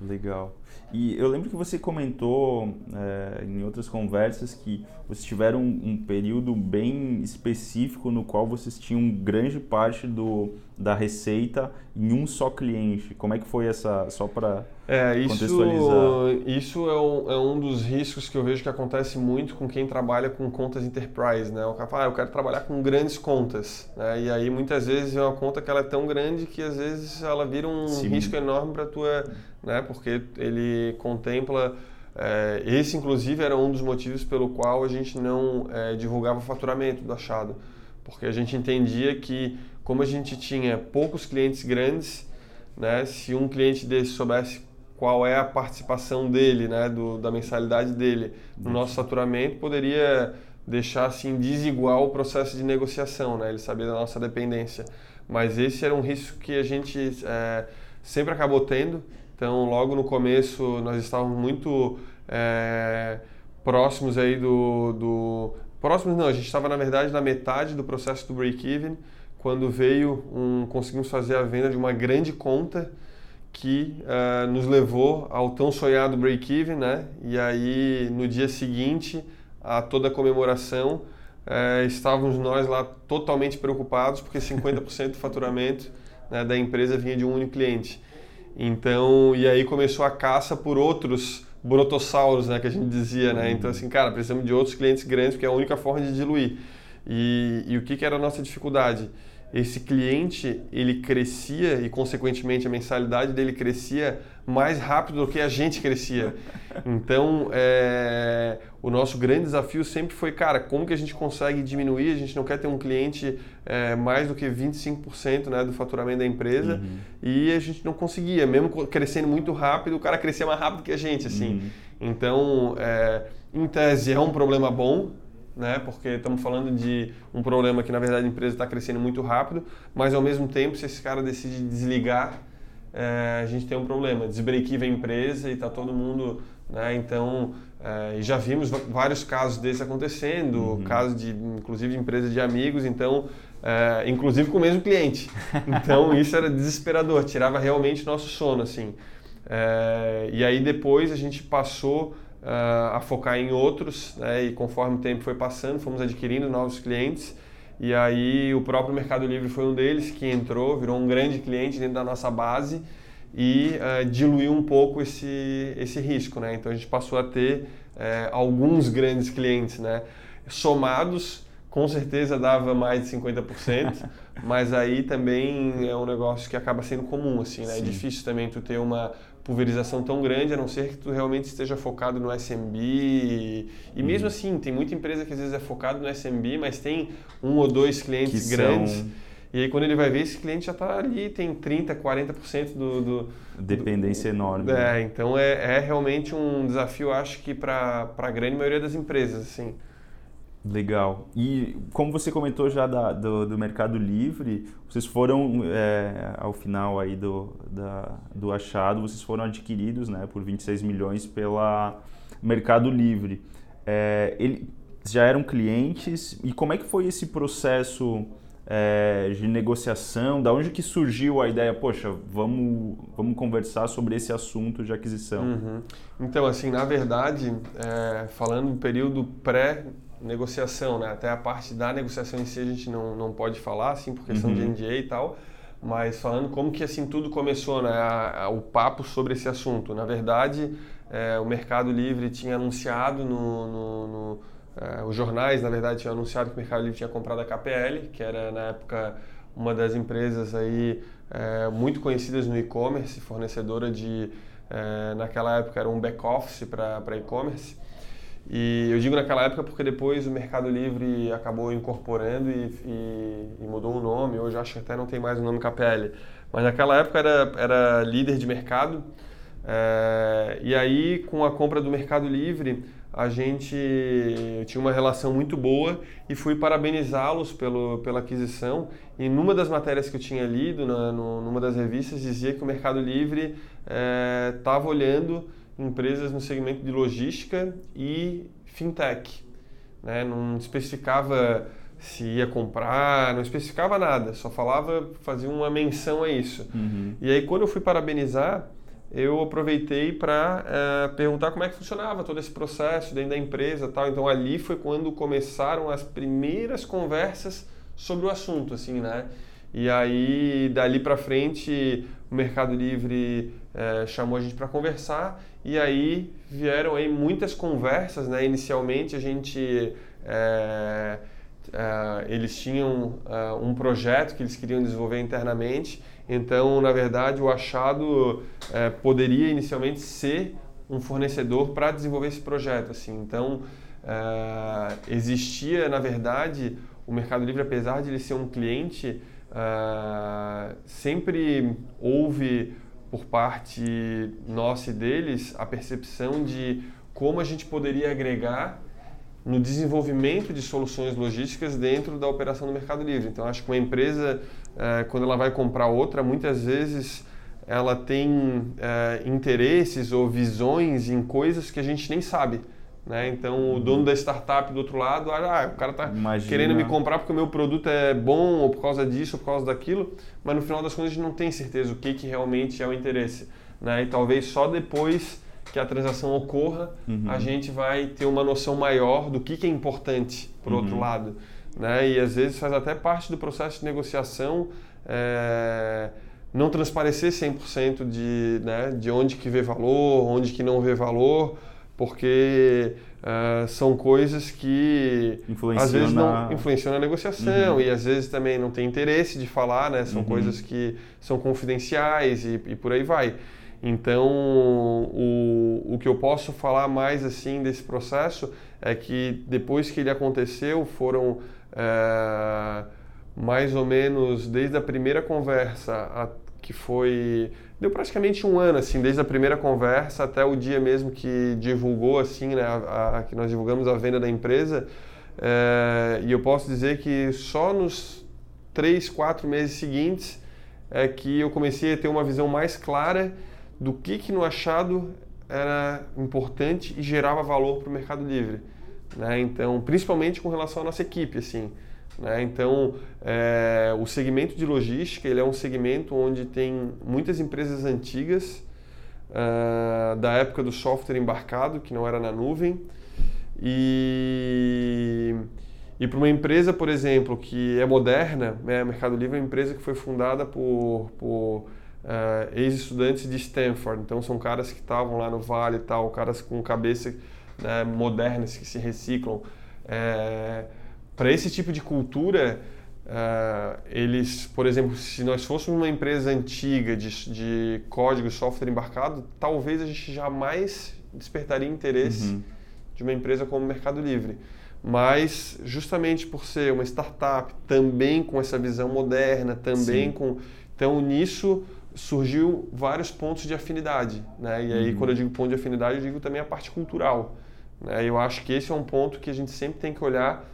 Speaker 1: Legal. E eu lembro que você comentou é, em outras conversas que vocês tiveram um, um período bem específico no qual vocês tinham grande parte do, da receita em um só cliente. Como é que foi essa, só para
Speaker 2: É, isso,
Speaker 1: contextualizar?
Speaker 2: isso é um, é um dos riscos que eu vejo que acontece muito com quem trabalha com contas enterprise, né? O cara fala, ah, eu quero trabalhar com grandes contas, né? E aí muitas vezes é uma conta que ela é tão grande que às vezes ela vira um
Speaker 1: Sim.
Speaker 2: risco enorme para tua, né? Porque ele contempla é, esse inclusive era um dos motivos pelo qual a gente não é, divulgava o faturamento do achado, porque a gente entendia que como a gente tinha poucos clientes grandes, né? Se um cliente desse soubesse qual é a participação dele, né, do, da mensalidade dele no nosso faturamento, poderia deixar assim desigual o processo de negociação, né? Ele sabia da nossa dependência. Mas esse era um risco que a gente é, sempre acabou tendo. Então, logo no começo, nós estávamos muito é, próximos aí do, do próximos não, a gente estava na verdade na metade do processo do break-even quando veio um conseguimos fazer a venda de uma grande conta que ah, nos levou ao tão sonhado break-even, né? E aí no dia seguinte a toda a comemoração, é, estávamos nós lá totalmente preocupados, porque 50% do faturamento né, da empresa vinha de um único cliente. Então, e aí começou a caça por outros brotossauros, né, que a gente dizia, né? Então, assim, cara, precisamos de outros clientes grandes, porque é a única forma de diluir. E, e o que, que era a nossa dificuldade? Esse cliente, ele crescia e, consequentemente, a mensalidade dele crescia mais rápido do que a gente crescia. Então, é, o nosso grande desafio sempre foi, cara, como que a gente consegue diminuir? A gente não quer ter um cliente é, mais do que 25% né, do faturamento da empresa
Speaker 1: Uhum.
Speaker 2: e a gente não conseguia, mesmo crescendo muito rápido, o cara crescia mais rápido que a gente, assim.
Speaker 1: Uhum.
Speaker 2: Então, é, em tese, é um problema bom, né? Porque estamos falando de um problema que, na verdade, a empresa está crescendo muito rápido, mas, ao mesmo tempo, se esse cara decide desligar, é, a gente tem um problema. Desbreakiva a empresa e está todo mundo... Né? Então, é, já vimos vários casos desses acontecendo, casos de, inclusive, de empresas de amigos, então... é, inclusive com o mesmo cliente. Então, isso era desesperador, tirava realmente nosso sono, assim. É, e aí depois a gente passou ah, a focar em outros, né, e conforme o tempo foi passando, fomos adquirindo novos clientes. E aí o próprio Mercado Livre foi um deles que entrou, virou um grande cliente dentro da nossa base e ah, diluiu um pouco esse, esse risco. Né? Então a gente passou a ter eh, alguns grandes clientes. Né? Somados, com certeza dava mais de 50%, mas aí também é um negócio que acaba sendo comum. Assim, né? É difícil também tu ter uma pulverização tão grande, a não ser que tu realmente esteja focado no SMB. E, e
Speaker 1: Uhum.
Speaker 2: mesmo assim, tem muita empresa que às vezes é focado no SMB, mas tem um ou dois clientes
Speaker 1: Que
Speaker 2: grandes.
Speaker 1: são-
Speaker 2: E aí quando ele vai ver, esse cliente já está ali, tem 30%, 40% do, do,
Speaker 1: Dependência enorme. né?
Speaker 2: é, então é, é realmente um desafio, acho que para a grande maioria das empresas, assim.
Speaker 1: Legal. E como você comentou já da- do, do Mercado Livre, vocês foram, é, ao final aí do, da- do achado, vocês foram adquiridos né, por 26 milhões pela Mercado Livre. É, ele, já eram clientes e como é que foi esse processo é, de negociação? Da onde que surgiu a ideia, poxa, vamos, vamos conversar sobre esse assunto de aquisição?
Speaker 2: Uhum. Então, assim, na verdade, é, falando do período pré-negociação, né, até a parte da negociação em si a gente não, não pode falar, assim, por questão de
Speaker 1: Uhum.
Speaker 2: NDA e tal, mas falando como que assim tudo começou, né, a- a- o papo sobre esse assunto. Na verdade, é, o Mercado Livre tinha anunciado no, no- no, é, os jornais, na verdade, tinham anunciado que o Mercado Livre tinha comprado a KPL, que era na época uma das empresas aí é, muito conhecidas no e-commerce, fornecedora de é, naquela época era um back-office para e-commerce. E eu digo naquela época porque depois o Mercado Livre acabou incorporando e, e- e mudou o nome. Hoje acho que até não tem mais o nome KPL. Mas naquela época era, era líder de mercado. É, e aí, com a compra do Mercado Livre, a gente tinha uma relação muito boa e fui parabenizá-los pela aquisição. E numa das matérias que eu tinha lido, na, no- numa das revistas, dizia que o Mercado Livre estava olhando empresas no segmento de logística e fintech. Né? Não especificava se ia comprar, não especificava nada, só falava, fazia uma menção a isso.
Speaker 1: Uhum.
Speaker 2: E aí, quando eu fui parabenizar, eu aproveitei para perguntar como é que funcionava todo esse processo dentro da empresa tal. Então, ali foi quando começaram as primeiras conversas sobre o assunto, assim, né? E aí, dali para frente, o Mercado Livre eh, chamou a gente para conversar e aí vieram aí muitas conversas, né? Inicialmente, a gente... eh, eh, eles tinham eh, um projeto que eles queriam desenvolver internamente, então, na verdade, o Achado eh, poderia inicialmente ser um fornecedor para desenvolver esse projeto. Assim. Então, eh, existia, na verdade, o Mercado Livre, apesar de ele ser um cliente, sempre houve por parte nossa e deles a percepção de como a gente poderia agregar no desenvolvimento de soluções logísticas dentro da operação do Mercado Livre. Então, acho que uma empresa, eh, quando ela vai comprar outra, muitas vezes ela tem eh, interesses ou visões em coisas que a gente nem sabe. Né? Então, o dono da startup do outro lado, ah, o cara está querendo me comprar porque o meu produto é bom, ou por causa disso, ou por causa daquilo, mas no final das contas a gente não tem certeza o que, que realmente é o interesse. Né? E talvez só depois que a transação ocorra,
Speaker 1: Uhum.
Speaker 2: a gente vai ter uma noção maior do que, que é importante, por outro
Speaker 1: Uhum.
Speaker 2: lado. Né? E às vezes faz até parte do processo de negociação é, não transparecer 100% de, né, de onde que vê valor, onde que não vê valor, porque é, são coisas que
Speaker 1: Influenciam
Speaker 2: às vezes
Speaker 1: na-
Speaker 2: não influenciam na negociação
Speaker 1: Uhum.
Speaker 2: e às vezes também não tem interesse de falar, né? São
Speaker 1: Uhum.
Speaker 2: coisas que são confidenciais e, e por aí vai. Então, o, o que eu posso falar mais assim desse processo é que depois que ele aconteceu foram é, mais ou menos desde a primeira conversa a- que foi deu praticamente um ano assim desde a primeira conversa até o dia mesmo que divulgou assim né a, a- que nós divulgamos a venda da empresa é, e eu posso dizer que só nos três quatro meses seguintes é que eu comecei a ter uma visão mais clara do que que no achado era importante e gerava valor para o Mercado Livre, né? Então, principalmente com relação à nossa equipe, assim, né? Então, é, o segmento de logística ele é um segmento onde tem muitas empresas antigas ah, da época do software embarcado que não era na nuvem e e para uma empresa, por exemplo, que é moderna, né, Mercado Livre é uma empresa que foi fundada por, por eh, ex-estudantes de Stanford. Então, são caras que estavam lá no Vale e tal, caras com cabeça né, modernas que se reciclam. Para esse tipo de cultura, eh, eles, por exemplo, se nós fôssemos uma empresa antiga de, de código e software embarcado, talvez a gente jamais despertaria interesse
Speaker 1: Uhum.
Speaker 2: de uma empresa como o Mercado Livre. Mas, justamente por ser uma startup, também com essa visão moderna, também
Speaker 1: Sim.
Speaker 2: com. Então, nisso surgiu vários pontos de afinidade. Né? E aí,
Speaker 1: Uhum.
Speaker 2: quando eu digo ponto de afinidade, eu digo também a parte cultural. Né? Eu acho que esse é um ponto que a gente sempre tem que olhar,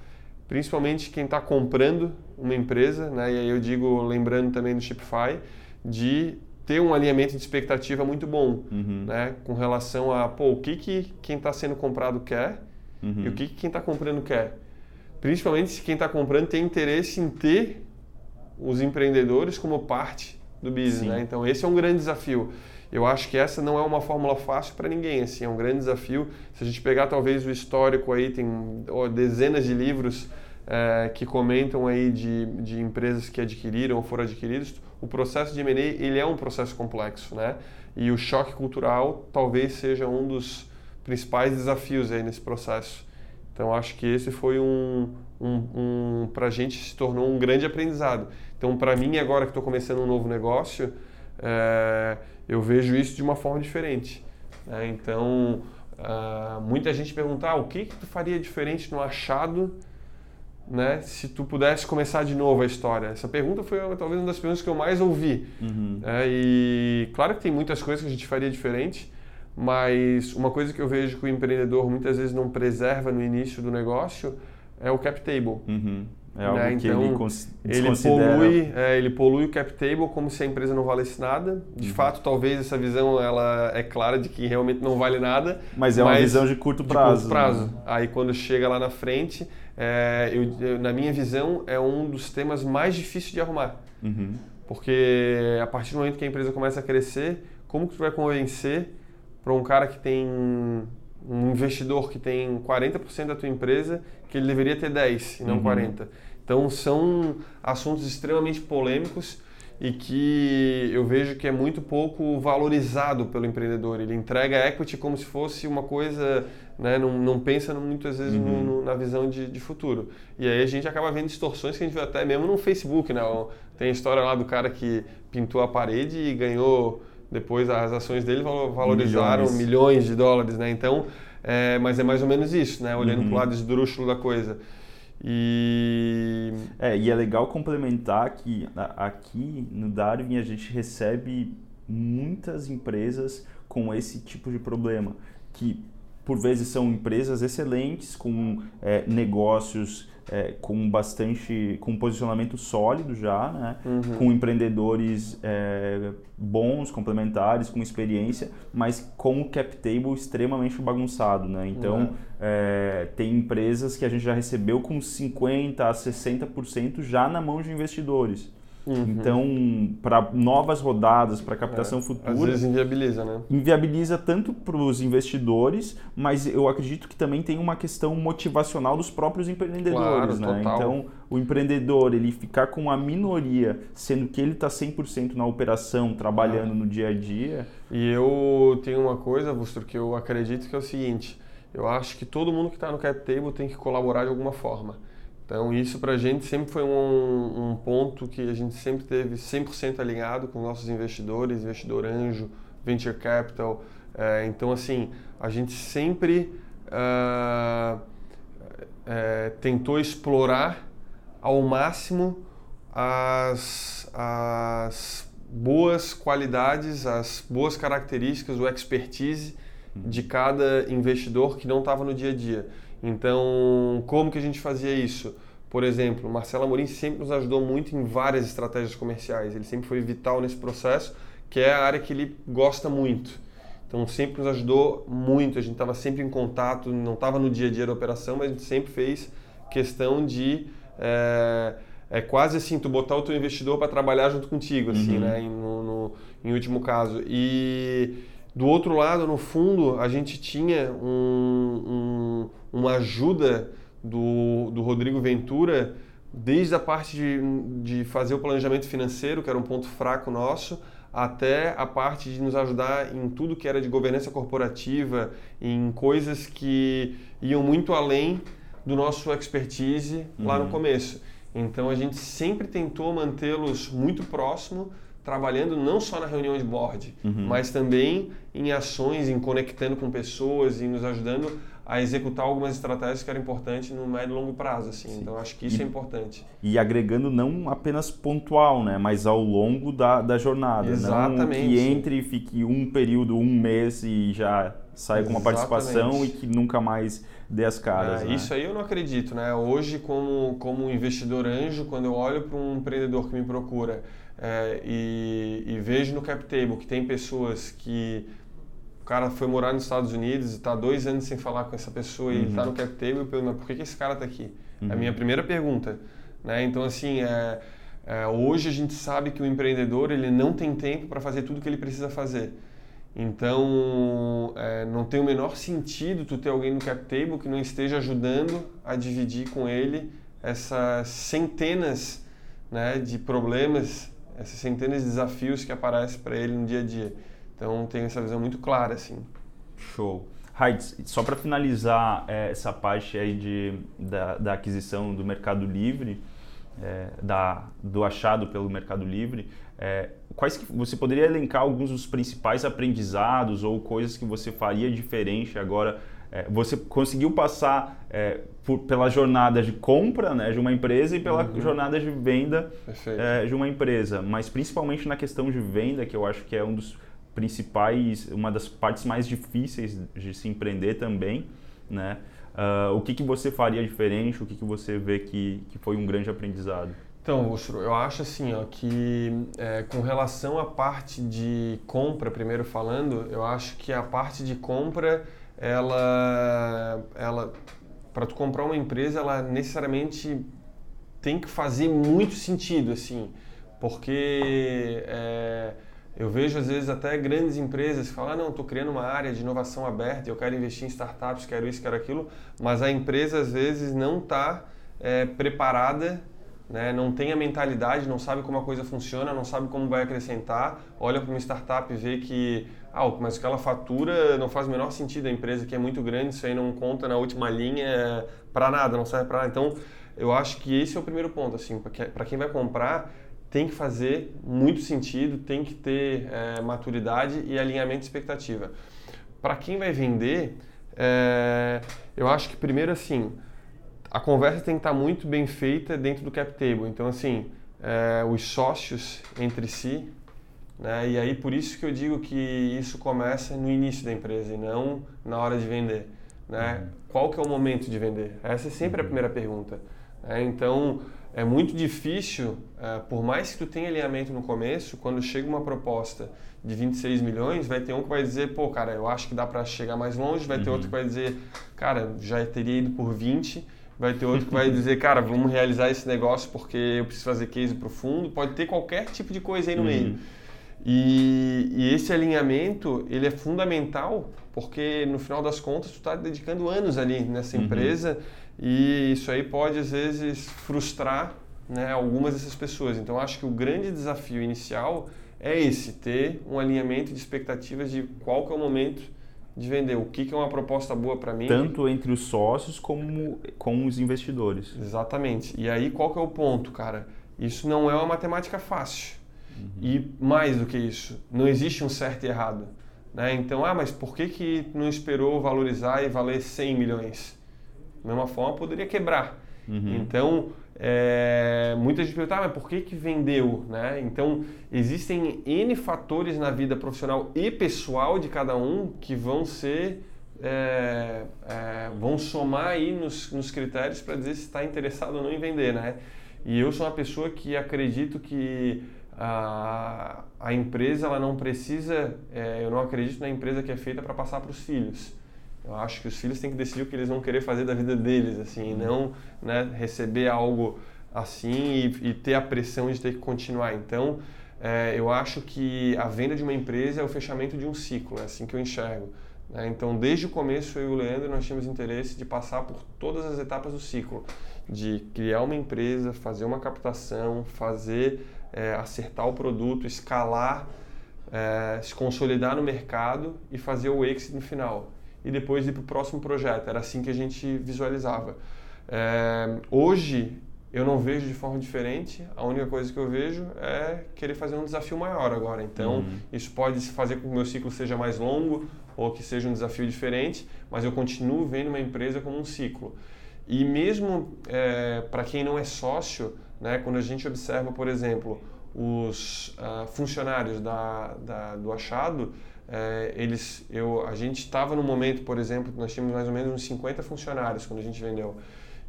Speaker 2: principalmente quem está comprando uma empresa, né? e aí eu digo, lembrando também do Shopify, de ter um alinhamento de expectativa muito bom
Speaker 1: Uhum.
Speaker 2: né, com relação a pô, o que, que quem está sendo comprado quer
Speaker 1: Uhum.
Speaker 2: e o que, que quem está comprando quer. Principalmente se quem está comprando tem interesse em ter os empreendedores como parte do business. Né? Então, esse é um grande desafio. Eu acho que essa não é uma fórmula fácil para ninguém. Assim, é um grande desafio. Se a gente pegar talvez o histórico aí, tem dezenas de livros eh, que comentam aí de, de empresas que adquiriram ou foram adquiridas. O processo de M&A ele é um processo complexo, né? E o choque cultural talvez seja um dos principais desafios aí nesse processo. Então acho que esse foi um, um, um para a gente se tornou um grande aprendizado. Então para mim agora que estou começando um novo negócio, é, eu vejo isso de uma forma diferente. né? Então ah, muita gente pergunta ah, o que que tu faria diferente no achado, né? Se tu pudesse começar de novo a história. Essa pergunta foi talvez uma das perguntas que eu mais ouvi.
Speaker 1: Uhum.
Speaker 2: É, e claro que tem muitas coisas que a gente faria diferente, mas uma coisa que eu vejo que o empreendedor muitas vezes não preserva no início do negócio é o cap table.
Speaker 1: Uhum. É algo
Speaker 2: né?
Speaker 1: que
Speaker 2: Então,
Speaker 1: ele
Speaker 2: Ele polui, é, ele polui o cap table como se a empresa não valesse nada. De
Speaker 1: Uhum.
Speaker 2: fato, talvez essa visão ela é clara de que realmente não vale nada.
Speaker 1: Mas é uma visão de curto
Speaker 2: de
Speaker 1: prazo.
Speaker 2: curto prazo.
Speaker 1: né?
Speaker 2: Aí quando chega lá na frente, é, eu- eu- na minha visão, é um dos temas mais difíceis de arrumar.
Speaker 1: Uhum.
Speaker 2: Porque a partir do momento que a empresa começa a crescer, como que tu vai convencer para um cara que tem um investidor que tem 40% da tua empresa que ele deveria ter 10 e não
Speaker 1: Uhum.
Speaker 2: 40? Então são assuntos extremamente polêmicos e que eu vejo que é muito pouco valorizado pelo empreendedor. Ele entrega equity como se fosse uma coisa, né, não, não pensa muitas vezes no-
Speaker 1: Uhum.
Speaker 2: no- na visão de, de futuro. E aí a gente acaba vendo distorções que a gente vê até mesmo no Facebook, né? Tem a história lá do cara que pintou a parede e ganhou depois as ações dele valo- valorizaram
Speaker 1: Milhões.
Speaker 2: milhões, de dólares, né? Então, é, mas é mais ou menos isso, né? Olhando
Speaker 1: Uhum.
Speaker 2: para o lado esdrúxulo da coisa. E
Speaker 1: É, e é legal complementar que aqui no Darwin a gente recebe muitas empresas com esse tipo de problema, que por vezes são empresas excelentes, com é, negócios é, com bastante, com um posicionamento sólido já, né?
Speaker 2: Uhum.
Speaker 1: com empreendedores é, bons, complementares, com experiência, mas com o cap table extremamente bagunçado, né? Então, é, tem empresas que a gente já recebeu com 50% a 60% já na mão de investidores. Então, para novas rodadas, para captação
Speaker 2: Uhum. É,
Speaker 1: futura,
Speaker 2: Às vezes inviabiliza, né?
Speaker 1: inviabiliza tanto para os investidores, mas eu acredito que também tem uma questão motivacional dos próprios empreendedores,
Speaker 2: Claro,
Speaker 1: né?
Speaker 2: total.
Speaker 1: Então, o empreendedor, ele ficar com uma minoria, sendo que ele está 100% na operação, trabalhando no dia a dia,
Speaker 2: E eu tenho uma coisa, Bustor, que eu acredito que é o seguinte: eu acho que todo mundo que está no cap table tem que colaborar de alguma forma. Então, isso para a gente sempre foi um, um ponto que a gente sempre teve 100% alinhado com nossos investidores, investidor anjo, venture capital. É, então, assim, a gente sempre ah, é, tentou explorar ao máximo as, as boas qualidades, as boas características, o expertise de cada investidor que não estava no dia a dia. Então, como que a gente fazia isso? Por exemplo, Marcelo Amorim sempre nos ajudou muito em várias estratégias comerciais. Ele sempre foi vital nesse processo, que é a área que ele gosta muito. Então, sempre nos ajudou muito. A gente estava sempre em contato, não estava no dia a dia da operação, mas a gente sempre fez questão de é, é quase assim tu botar o teu investidor para trabalhar junto contigo, assim,
Speaker 1: Uhum.
Speaker 2: né? Em, no, no- em último caso. E do outro lado, no fundo, a gente tinha um, um- uma ajuda do, do Rodrigo Ventura desde a parte de, de fazer o planejamento financeiro, que era um ponto fraco nosso, até a parte de nos ajudar em tudo que era de governança corporativa, em coisas que iam muito além do nosso expertise lá no começo. Então a gente sempre tentou mantê-los muito próximo, trabalhando não só na reunião de board, mas também em ações, em conectando com pessoas e nos ajudando a executar algumas estratégias que eram importantes no médio e longo prazo. Assim. Então acho que isso
Speaker 1: E-
Speaker 2: é importante.
Speaker 1: e agregando não apenas pontual, né? Mas ao longo da, da jornada. Não
Speaker 2: Exatamente.
Speaker 1: que entre e fique um período, um mês e já saia com uma participação e que nunca mais dê as caras.
Speaker 2: É,
Speaker 1: né?
Speaker 2: Isso aí eu não acredito, né? Hoje, como, como investidor anjo, quando eu olho para um empreendedor que me procura é, e, e vejo no cap table que tem pessoas que o cara foi morar nos Estados Unidos e está dois anos sem falar com essa pessoa e está no cap table, eu pergunto, mas por que, que esse cara está aqui? É a minha primeira pergunta. Né? Então, assim, é, é, hoje a gente sabe que o empreendedor ele não tem tempo para fazer tudo que ele precisa fazer. Então, é, não tem o menor sentido tu ter alguém no cap table que não esteja ajudando a dividir com ele essas centenas né, de problemas, essas centenas de desafios que aparecem para ele no dia a dia. Então, tem essa visão muito clara, assim.
Speaker 1: Show. Heights, só para finalizar é, essa parte aí de, da, da aquisição do Mercado Livre, é, da, do achado pelo Mercado Livre, é, quais que você poderia elencar alguns dos principais aprendizados ou coisas que você faria diferente agora? É, você conseguiu passar é, por- pela jornada de compra né, de uma empresa e pela jornada de venda é, de uma empresa, mas principalmente na questão de venda, que eu acho que é um dos principais, uma das partes mais difíceis de se empreender também, né? Ah, o que, que você faria diferente? O que, que você vê que, que foi um grande aprendizado?
Speaker 2: Então, Ushro, eu acho assim, ó, que é, com relação à parte de compra, primeiro falando, eu acho que a parte de compra, ela, ela para tu comprar uma empresa, ela necessariamente tem que fazer muito sentido, assim, porque é, eu vejo às vezes até grandes empresas que falam, ah, não, estou criando uma área de inovação aberta, eu quero investir em startups, quero isso, quero aquilo, mas a empresa às vezes não está preparada, né, não tem a mentalidade, não sabe como a coisa funciona, não sabe como vai acrescentar, olha para uma startup e vê que, ah, mas o que ela fatura não faz o menor sentido, a empresa que é muito grande, isso aí não conta na última linha para nada, não serve para nada. Então, eu acho que esse é o primeiro ponto, assim, para quem vai comprar, tem que fazer muito sentido, tem que ter é, maturidade e alinhamento de expectativa. Para quem vai vender, é, eu acho que primeiro assim, a conversa tem que estar muito bem feita dentro do cap table. Então assim, é, os sócios entre si, né? E aí por isso que eu digo que isso começa no início da empresa e não na hora de vender, né? Qual que é o momento de vender? Essa é sempre a primeira pergunta. né? Então é muito difícil, uh, por mais que tu tenha alinhamento no começo, quando chega uma proposta de 26 milhões, vai ter um que vai dizer, pô, cara, eu acho que dá para chegar mais longe, vai ter outro que vai dizer, cara, já teria ido por 20 vai ter outro que vai dizer, cara, vamos realizar esse negócio porque eu preciso fazer case profundo. Pode ter qualquer tipo de coisa aí no
Speaker 1: Uhum.
Speaker 2: meio. E, e esse alinhamento, ele é fundamental porque no final das contas tu está dedicando anos ali nessa
Speaker 1: Uhum.
Speaker 2: empresa e isso aí pode às vezes frustrar né, algumas dessas pessoas. Então acho que o grande desafio inicial é esse, ter um alinhamento de expectativas de qual que é o momento de vender, o que, que é uma proposta boa para mim.
Speaker 1: Tanto entre os sócios como com os investidores.
Speaker 2: Exatamente. E aí qual que é o ponto, cara? Isso não é uma matemática fácil. E mais do que isso, não existe um certo e errado. Né? Então, ah, mas por que, que não esperou valorizar e valer 100 milhões? Da mesma forma, poderia quebrar.
Speaker 1: Uhum.
Speaker 2: Então, é, muita gente pergunta, ah, mas por que, que vendeu? Né? Então, existem N fatores na vida profissional e pessoal de cada um que vão ser, é, é, vão somar aí nos, nos critérios para dizer se está interessado ou não em vender, né? E eu sou uma pessoa que acredito que a, a empresa ela não precisa, é, eu não acredito na empresa que é feita para passar para os filhos. Eu acho que os filhos têm que decidir o que eles vão querer fazer da vida deles, assim, e não né, receber algo assim e, e ter a pressão de ter que continuar. Então, é, eu acho que a venda de uma empresa é o fechamento de um ciclo, é assim que eu enxergo. né? Então, desde o começo, eu e o Leandro, nós tínhamos interesse de passar por todas as etapas do ciclo, de criar uma empresa, fazer uma captação, fazer é, acertar o produto, escalar, é, se consolidar no mercado e fazer o exit no final. E depois ir para o próximo projeto. Era assim que a gente visualizava. É, hoje, eu não vejo de forma diferente. A única coisa que eu vejo é querer fazer um desafio maior agora. Então,
Speaker 1: Uhum.
Speaker 2: isso pode fazer com que o meu ciclo seja mais longo ou que seja um desafio diferente, mas eu continuo vendo uma empresa como um ciclo. E mesmo para quem não é sócio, né, quando a gente observa, por exemplo, os ah, funcionários da, da- do achado, eh, eles, eu, a gente estava no momento, por exemplo, nós tínhamos mais ou menos uns 50 funcionários quando a gente vendeu.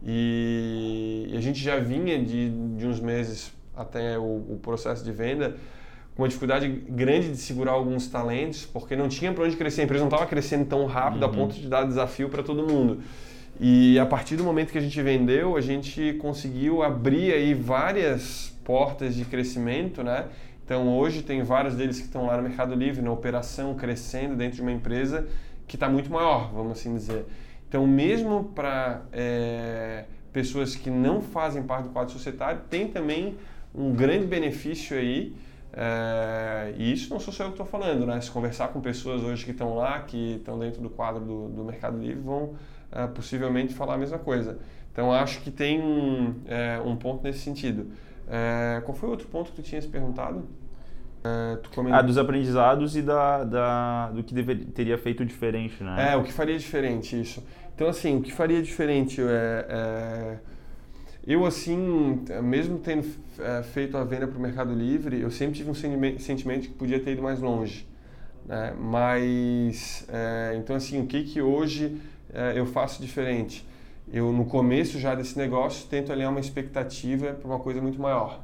Speaker 2: E, e a gente já vinha de, de uns meses até o, o processo de venda com uma dificuldade grande de segurar alguns talentos, porque não tinha para onde crescer. A empresa não estava crescendo tão rápido a
Speaker 1: Uhum.
Speaker 2: ponto de dar desafio para todo mundo. E a partir do momento que a gente vendeu, a gente conseguiu abrir aí várias portas de crescimento, né? Então hoje tem vários deles que estão lá no Mercado Livre, na operação, crescendo dentro de uma empresa que está muito maior, vamos assim dizer. Então mesmo para é, pessoas que não fazem parte do quadro societário, tem também um grande benefício aí. é, e isso não sou só eu que estou falando, né? Se conversar com pessoas hoje que estão lá, que estão dentro do quadro do, do Mercado Livre, vão ah, possivelmente falar a mesma coisa. Então acho que tem um, é, um ponto nesse sentido. É, qual foi o outro ponto que tu tinhas perguntado? É,
Speaker 1: Ah, dos aprendizados e da, da- do que deveria, teria feito diferente, né?
Speaker 2: É, o que faria diferente isso. Então, assim, o que faria diferente é... eu, assim, mesmo tendo feito a venda para o Mercado Livre, eu sempre tive um sentimento que podia ter ido mais longe. né? Mas, é, então, assim, o que que hoje é, eu faço diferente? Eu, no começo já desse negócio, tento alinhar uma expectativa para uma coisa muito maior.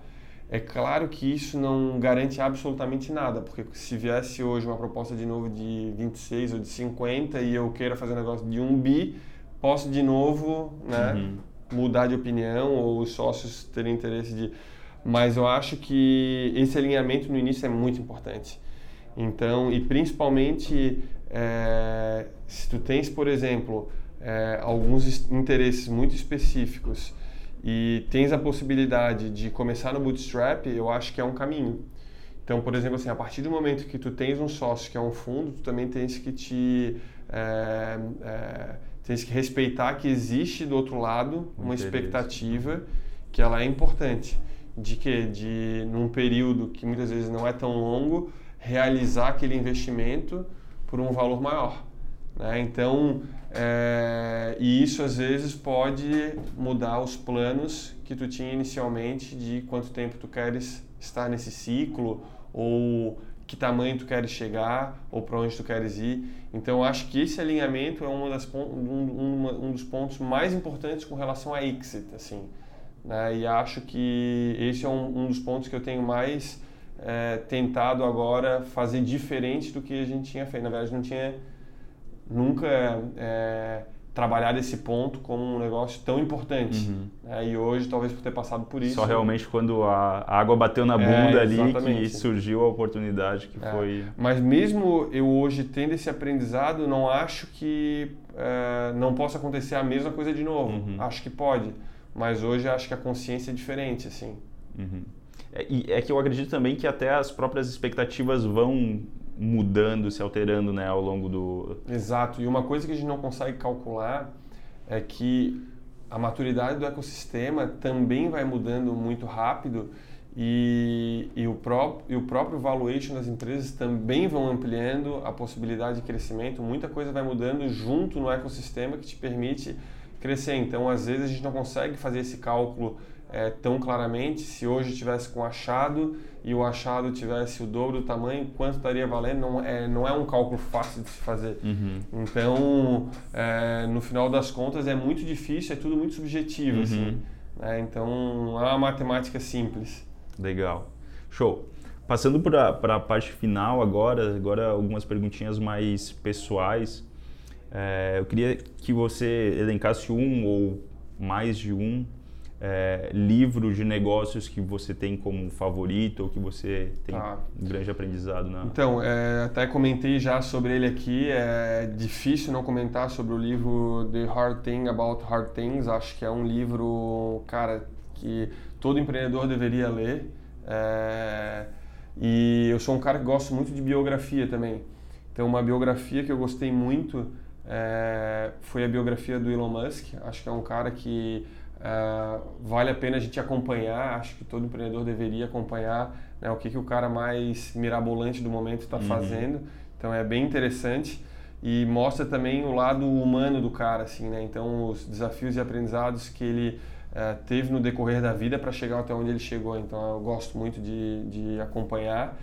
Speaker 2: É claro que isso não garante absolutamente nada, porque se viesse hoje uma proposta de novo de 26 ou de 50 e eu queira fazer um negócio de 1 bi, posso de novo né,
Speaker 1: Uhum.
Speaker 2: mudar de opinião ou os sócios terem interesse de. Mas eu acho que esse alinhamento no início é muito importante. Então, e principalmente é, se tu tens, por exemplo, é, alguns es- interesses muito específicos e tens a possibilidade de começar no bootstrap, eu acho que é um caminho. Então, por exemplo, assim, a partir do momento que tu tens um sócio que é um fundo, tu também tens que te é, é, tens que respeitar que existe do outro lado uma
Speaker 1: Interesse.
Speaker 2: expectativa que ela é importante de que de num período que muitas vezes não é tão longo realizar aquele investimento por um valor maior. Né? Então, é, e isso às vezes pode mudar os planos que tu tinha inicialmente de quanto tempo tu queres estar nesse ciclo ou que tamanho tu queres chegar ou para onde tu queres ir. Então, acho que esse alinhamento é uma das, um, um dos pontos mais importantes com relação a exit, assim. Né? E acho que esse é um, um dos pontos que eu tenho mais é, tentado agora fazer diferente do que a gente tinha feito. Na verdade, não tinha nunca é, trabalhar desse ponto como um negócio tão importante. né? E hoje, talvez por ter passado por isso.
Speaker 1: Uhum. Só realmente quando a água bateu na
Speaker 2: É,
Speaker 1: bunda ali que surgiu a oportunidade que
Speaker 2: É.
Speaker 1: foi.
Speaker 2: Mas mesmo eu hoje tendo esse aprendizado, não acho que eh, não possa acontecer a mesma coisa de novo.
Speaker 1: Uhum.
Speaker 2: Acho que pode. Mas hoje acho que a consciência é diferente, assim.
Speaker 1: Uhum. É, e é que eu acredito também que até as próprias expectativas vão mudando, se alterando né, ao longo do.
Speaker 2: Exato. E uma coisa que a gente não consegue calcular é que a maturidade do ecossistema também vai mudando muito rápido e, e, o, pró e o próprio valuation das empresas também vão ampliando a possibilidade de crescimento. Muita coisa vai mudando junto no ecossistema que te permite crescer. Então, às vezes, a gente não consegue fazer esse cálculo eh, tão claramente. Se hoje tivesse com achado e o achado tivesse o dobro do tamanho, quanto estaria valendo? Não é, não é um cálculo fácil de se fazer.
Speaker 1: Uhum.
Speaker 2: Então, é, no final das contas, é muito difícil, é tudo muito subjetivo,
Speaker 1: Uhum.
Speaker 2: assim. né? Então, não é uma matemática simples.
Speaker 1: Legal. Show. Passando para a parte final agora, agora algumas perguntinhas mais pessoais. É, eu queria que você elencasse um ou mais de um é, livro de negócios que você tem como favorito ou que você tem
Speaker 2: Tá.
Speaker 1: um grande aprendizado na.
Speaker 2: Então, é, até comentei já sobre ele aqui. É difícil não comentar sobre o livro The Hard Thing About Hard Things. Acho que é um livro, cara, que todo empreendedor deveria ler. É, e eu sou um cara que gosto muito de biografia também. Então, uma biografia que eu gostei muito é, foi a biografia do Elon Musk. Acho que é um cara que é, vale a pena a gente acompanhar. Acho que todo empreendedor deveria acompanhar né, o que, que o cara mais mirabolante do momento está fazendo. Então é bem interessante e mostra também o lado humano do cara, assim, né? Então os desafios e aprendizados que ele eh, teve no decorrer da vida para chegar até onde ele chegou. Então eu gosto muito de, de acompanhar.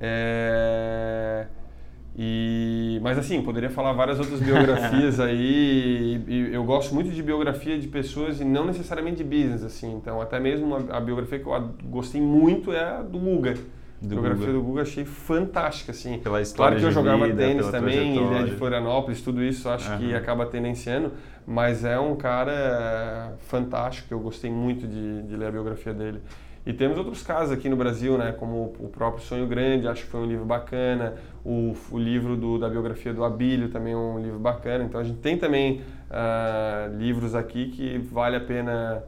Speaker 2: É, E, mas assim, poderia falar várias outras biografias aí. E, e eu gosto muito de biografia de pessoas e não necessariamente de business, assim. Então, até mesmo a, a biografia que eu gostei muito é a do Guga. A
Speaker 1: Do
Speaker 2: biografia
Speaker 1: Guga.
Speaker 2: do Guga achei fantástica, assim.
Speaker 1: Pela história
Speaker 2: Claro que eu jogava
Speaker 1: vida,
Speaker 2: tênis também,
Speaker 1: trajetória.
Speaker 2: ideia de Florianópolis, tudo isso acho que
Speaker 1: Aham.
Speaker 2: acaba tendenciando, mas é um cara é, fantástico, eu gostei muito de, de ler a biografia dele. E temos outros casos aqui no Brasil, né, como o próprio Sonho Grande, acho que foi um livro bacana, o, o livro do, da biografia do Abílio também é um livro bacana, então a gente tem também ah, livros aqui que vale a pena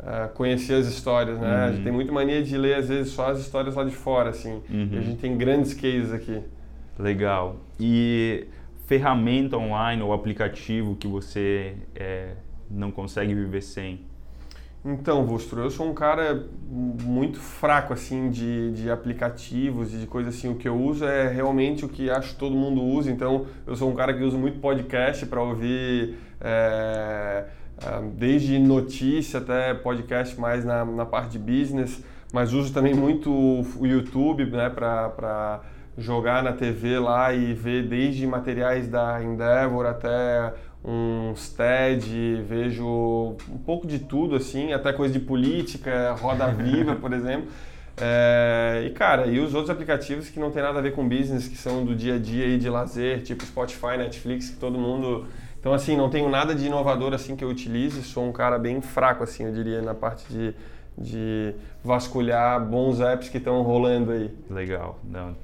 Speaker 2: ah, conhecer as histórias, né? A
Speaker 1: Uhum.
Speaker 2: gente tem muito mania de ler às vezes só as histórias lá de fora, assim,
Speaker 1: Uhum.
Speaker 2: e a gente tem grandes cases aqui.
Speaker 1: Legal. E ferramenta online ou aplicativo que você é, não consegue viver sem?
Speaker 2: Então, Vostro, eu sou um cara muito fraco assim de, de aplicativos e de coisa assim. O que eu uso é realmente o que acho que todo mundo usa. Então, eu sou um cara que usa muito podcast para ouvir é, desde notícia até podcast mais na, na parte de business. Mas uso também muito o YouTube né, para jogar na TV lá e ver desde materiais da Endeavor até uns TED, vejo um pouco de tudo, assim, até coisa de política, Roda Viva, por exemplo. É, e, cara, e os outros aplicativos que não tem nada a ver com business, que são do dia a dia e de lazer, tipo Spotify, Netflix, que todo mundo... Então, assim, não tenho nada de inovador, assim, que eu utilize, sou um cara bem fraco, assim, eu diria, na parte de, de vasculhar bons apps que estão rolando aí.
Speaker 1: Legal. Não.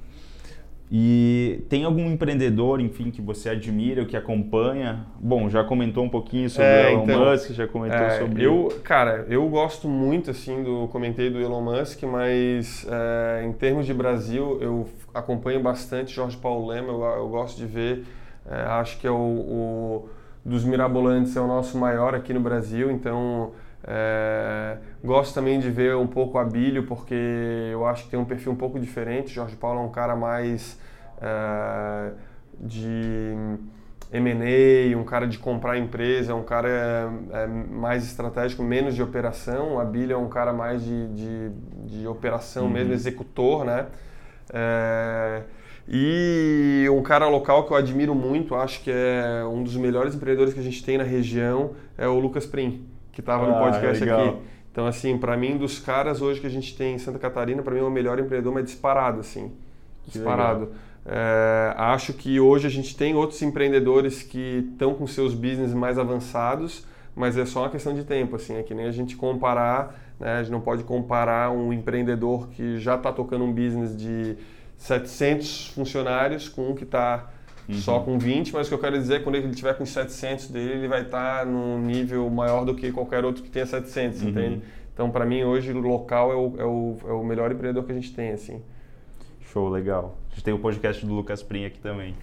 Speaker 1: E tem algum empreendedor, enfim, que você admira ou que acompanha? Bom, já comentou um pouquinho sobre
Speaker 2: É,
Speaker 1: o Elon
Speaker 2: então,
Speaker 1: Musk, já comentou
Speaker 2: É,
Speaker 1: sobre.
Speaker 2: Eu, cara, eu gosto muito, assim, do. Comentei do Elon Musk, mas é, em termos de Brasil, eu acompanho bastante Jorge Paulo Lema, eu, eu gosto de ver. é, acho que é o, o. Dos Mirabolantes é o nosso maior aqui no Brasil, então. É, gosto também de ver um pouco a Bílio, porque eu acho que tem um perfil um pouco diferente. Jorge Paulo é um cara mais é, de M&A, um cara de comprar empresa, um cara é, mais estratégico, menos de operação. A Bílio é um cara mais de, de, de operação mesmo, executor, né? É, e um cara local que eu admiro muito, acho que é um dos melhores empreendedores que a gente tem na região, é o Lucas Prim, que estava no
Speaker 1: Ah,
Speaker 2: podcast
Speaker 1: legal.
Speaker 2: aqui. Então, assim, para mim, dos caras hoje que a gente tem em Santa Catarina, para mim é o melhor empreendedor, mas disparado, assim.
Speaker 1: Que
Speaker 2: Disparado. É, acho que hoje a gente tem outros empreendedores que estão com seus business mais avançados, mas é só uma questão de tempo, assim, é que nem a gente comparar, né, a gente não pode comparar um empreendedor que já está tocando um business de 700 funcionários com um que está só com 20, mas o que eu quero dizer é que quando ele tiver com 700 dele, ele vai estar tá num nível maior do que qualquer outro que tenha 700, entende? Então, para mim, hoje, o local é o, é, o, é o melhor empreendedor que a gente tem, assim.
Speaker 1: Show, legal. A gente tem o podcast do Lucas Prim aqui também.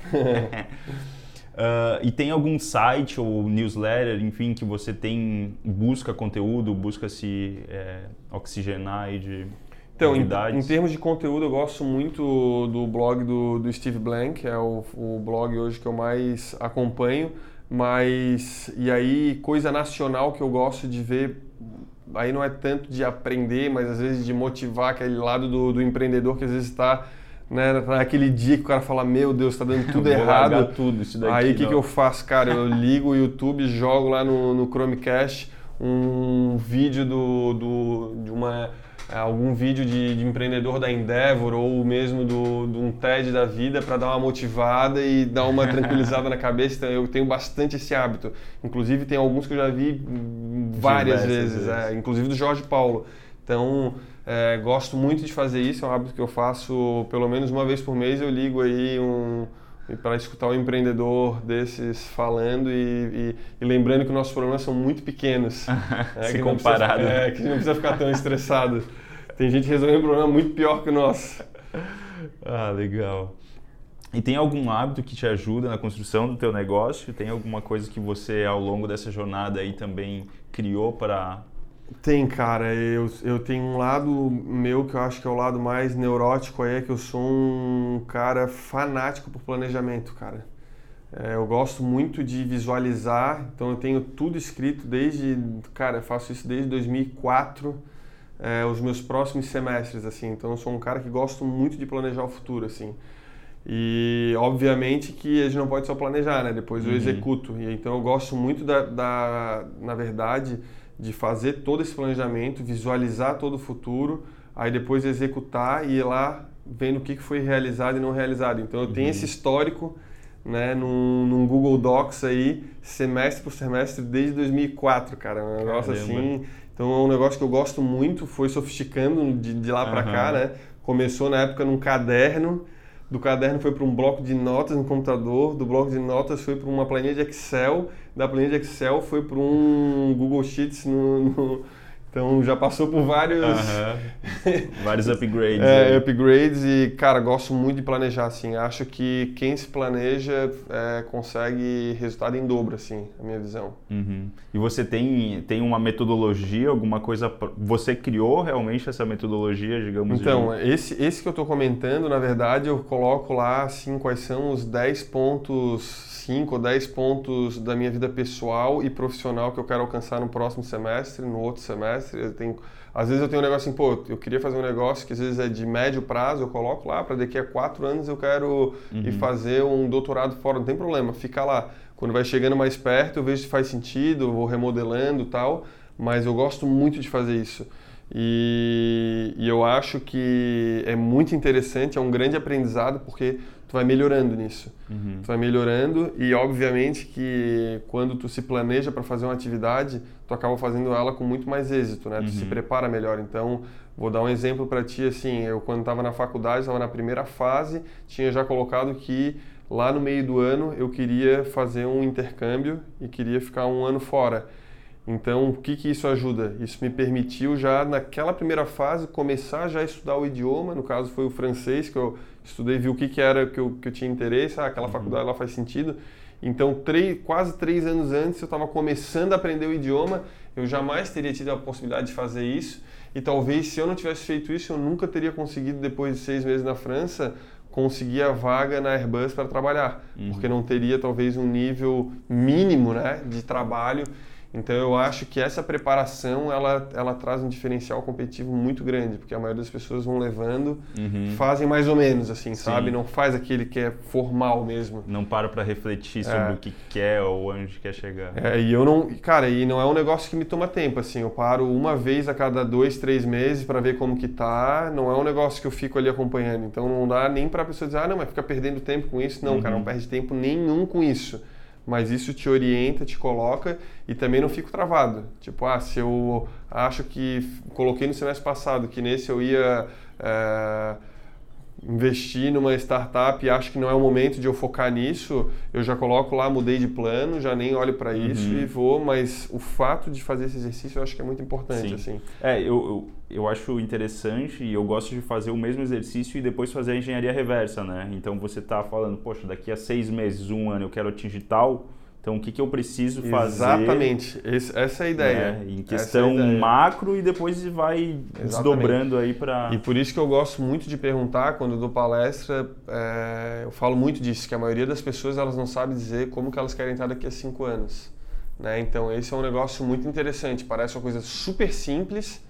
Speaker 1: Uh, e tem algum site ou newsletter, enfim, que você tem busca conteúdo, busca se é, oxigenar e de
Speaker 2: então, em, em, termos de conteúdo, eu gosto muito do blog do, do Steve Blank, é o, o blog hoje que eu mais acompanho. Mas, e aí, coisa nacional que eu gosto de ver, aí não é tanto de aprender, mas às vezes de motivar aquele lado do, do empreendedor que às vezes está né, naquele dia que o cara fala, meu Deus, está dando tudo errado.
Speaker 1: tudo isso daqui.
Speaker 2: Aí o que, que eu faço, cara? Eu ligo o YouTube, jogo lá no, no Chromecast um vídeo do, do, de uma algum vídeo de, de, empreendedor da Endeavor ou mesmo do, de um TED da vida para dar uma motivada e dar uma tranquilizada na cabeça. Então, eu tenho bastante esse hábito. Inclusive, tem alguns que eu já vi várias vezes, vezes. É, inclusive do Jorge Paulo. Então, é, gosto muito de fazer isso, é um hábito que eu faço pelo menos uma vez por mês. Eu ligo aí um, para escutar um empreendedor desses falando e, e, e, lembrando que nossos problemas são muito pequenos.
Speaker 1: é, Se comparado.
Speaker 2: Precisa, é, que a gente não precisa ficar tão estressado. Tem gente resolvendo um problema muito pior que o nosso.
Speaker 1: Ah, legal. E tem algum hábito que te ajuda na construção do teu negócio? Tem alguma coisa que você, ao longo dessa jornada aí, também criou para
Speaker 2: tem, cara. Eu, eu tenho um lado meu que eu acho que é o lado mais neurótico aí, é que eu sou um cara fanático por planejamento, cara. É, eu gosto muito de visualizar, então eu tenho tudo escrito desde, cara, eu faço isso desde 2004, é, os meus próximos semestres, assim. Então eu sou um cara que gosto muito de planejar o futuro, assim. E obviamente que a gente não pode só planejar, né? Depois eu uhum. executo. E então eu gosto muito da, da na verdade de fazer todo esse planejamento, visualizar todo o futuro, aí depois executar e ir lá vendo o que foi realizado e não realizado. Então eu tenho uhum. esse histórico né, num, num, Google Docs aí, semestre por semestre, desde 2004, cara. Um negócio Caramba. assim. Então é um negócio que eu gosto muito, foi sofisticando de, de lá para uhum. cá, né? Começou na época num caderno do caderno foi para um bloco de notas no computador, do bloco de notas foi para uma planilha de Excel, da planilha de Excel foi para um Google Sheets no, no então já passou por vários.
Speaker 1: vários upgrades.
Speaker 2: é, upgrades e, cara, gosto muito de planejar, assim. Acho que quem se planeja é, consegue resultado em dobro, assim, a minha visão.
Speaker 1: Uhum. E você tem, tem uma metodologia, alguma coisa. Você criou realmente essa metodologia, digamos
Speaker 2: Então, de... esse, esse que eu estou comentando, na verdade, eu coloco lá, assim, quais são os 10 pontos 5 ou 10 pontos da minha vida pessoal e profissional que eu quero alcançar no próximo semestre, no outro semestre. Eu tenho, às vezes eu tenho um negócio assim, pô, eu queria fazer um negócio que às vezes é de médio prazo, eu coloco lá, para daqui a quatro anos eu quero uhum. ir fazer um doutorado fora, não tem problema, fica lá. Quando vai chegando mais perto, eu vejo se faz sentido, vou remodelando tal, mas eu gosto muito de fazer isso. E, e, eu acho que é muito interessante, é um grande aprendizado, porque tu vai melhorando nisso. Uhum. Tu vai melhorando e obviamente que quando tu se planeja para fazer uma atividade, tu acaba fazendo ela com muito mais êxito, né? Uhum. Tu se uhum. prepara melhor. Então, vou dar um exemplo para ti assim, eu quando estava na faculdade, estava na primeira fase, tinha já colocado que lá no meio do ano eu queria fazer um intercâmbio e queria ficar um ano fora. Então, o que, que isso ajuda? Isso me permitiu já naquela primeira fase começar já a estudar o idioma, no caso foi o francês que eu estudei, vi o que, que era que eu, que eu tinha interesse, ah, aquela uhum. faculdade lá faz sentido. Então, três, quase três anos antes eu estava começando a aprender o idioma, eu jamais teria tido a possibilidade de fazer isso. E talvez se eu não tivesse feito isso, eu nunca teria conseguido, depois de seis meses na França, conseguir a vaga na Airbus para trabalhar, uhum. porque não teria talvez um nível mínimo né, de trabalho Então eu acho que essa preparação ela, ela traz um diferencial competitivo muito grande, porque a maioria das pessoas vão levando,
Speaker 1: Uhum.
Speaker 2: fazem mais ou menos assim,
Speaker 1: Sim.
Speaker 2: sabe? Não faz aquele que é formal mesmo.
Speaker 1: Não para pra refletir sobre
Speaker 2: É.
Speaker 1: o que quer ou onde quer chegar.
Speaker 2: É, e eu não, cara, e não é um negócio que me toma tempo, assim, eu paro uma vez a cada dois, três meses para ver como que tá, não é um negócio que eu fico ali acompanhando, então não dá nem pra pessoa dizer, ah, não, mas fica perdendo tempo com isso, não, cara,
Speaker 1: Uhum.
Speaker 2: não perde tempo nenhum com isso, mas isso te orienta, te coloca e também não fico travado, tipo, ah, se eu acho que, coloquei no semestre passado que nesse eu ia... é, investir numa startup e acho que não é o momento de eu focar nisso, eu já coloco lá, mudei de plano, já nem olho para isso
Speaker 1: Uhum.
Speaker 2: e vou, mas o fato de fazer esse exercício eu acho que é muito importante,
Speaker 1: Sim.
Speaker 2: assim.
Speaker 1: É, eu, eu, eu acho interessante e eu gosto de fazer o mesmo exercício e depois fazer a engenharia reversa, né? Então você tá falando, poxa, daqui a seis meses, um ano eu quero atingir tal, então o que, que eu preciso fazer?
Speaker 2: Exatamente, Esse- essa é a ideia.
Speaker 1: né? Em
Speaker 2: Essa
Speaker 1: questão
Speaker 2: é
Speaker 1: macro e depois vai desdobrando aí para.
Speaker 2: E por isso que eu gosto muito de perguntar quando eu dou palestra, é, eu falo muito disso, que a maioria das pessoas elas não sabe dizer como que elas querem estar daqui a cinco anos. Né? Então esse é um negócio muito interessante, parece uma coisa super simples,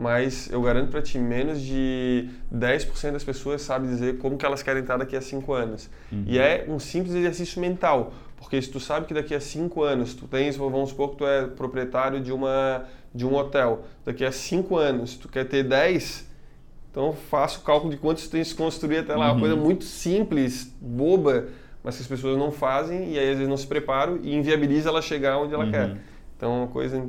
Speaker 2: mas eu garanto para ti, menos de 10% das pessoas sabem dizer como que elas querem estar daqui a cinco anos. E é um simples exercício mental, porque se tu sabe que daqui a cinco anos tu tens, vamos supor que tu é proprietário de uma de um hotel, daqui a cinco anos tu quer ter 10, então faça o cálculo de quantos tu tens que construir até lá, uma coisa muito simples, boba, mas que as pessoas não fazem e aí às vezes não se preparam e inviabiliza ela chegar onde ela
Speaker 1: Uhum.
Speaker 2: quer. Então é uma coisa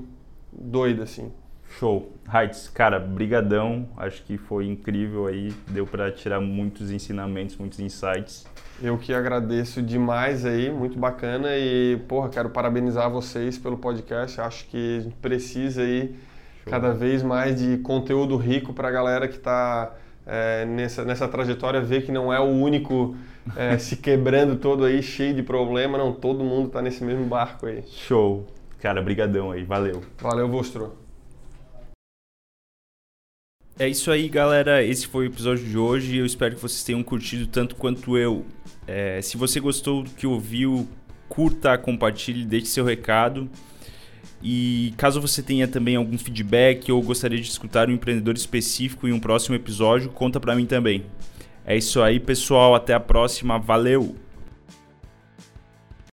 Speaker 2: doida assim.
Speaker 1: Show. Heights, cara, brigadão. Acho que foi incrível aí. Deu para tirar muitos ensinamentos, muitos insights.
Speaker 2: Eu que agradeço demais aí, muito bacana e, porra, quero parabenizar vocês pelo podcast. Acho que a gente precisa aí cada vez mais de conteúdo rico para a galera que está nessa, nessa trajetória ver que não é o único é, se quebrando todo aí, cheio de problema. Não, todo mundo está nesse mesmo barco aí.
Speaker 1: Show. Cara, brigadão aí. Valeu.
Speaker 2: Valeu, Vostro.
Speaker 3: É isso aí, galera. Esse foi o episódio de hoje. Eu espero que vocês tenham curtido tanto quanto eu. É, se você gostou do que ouviu, curta, compartilhe, deixe seu recado. E caso você tenha também algum feedback ou gostaria de escutar um empreendedor específico em um próximo episódio, conta pra mim também. É isso aí, pessoal. Até a próxima. Valeu!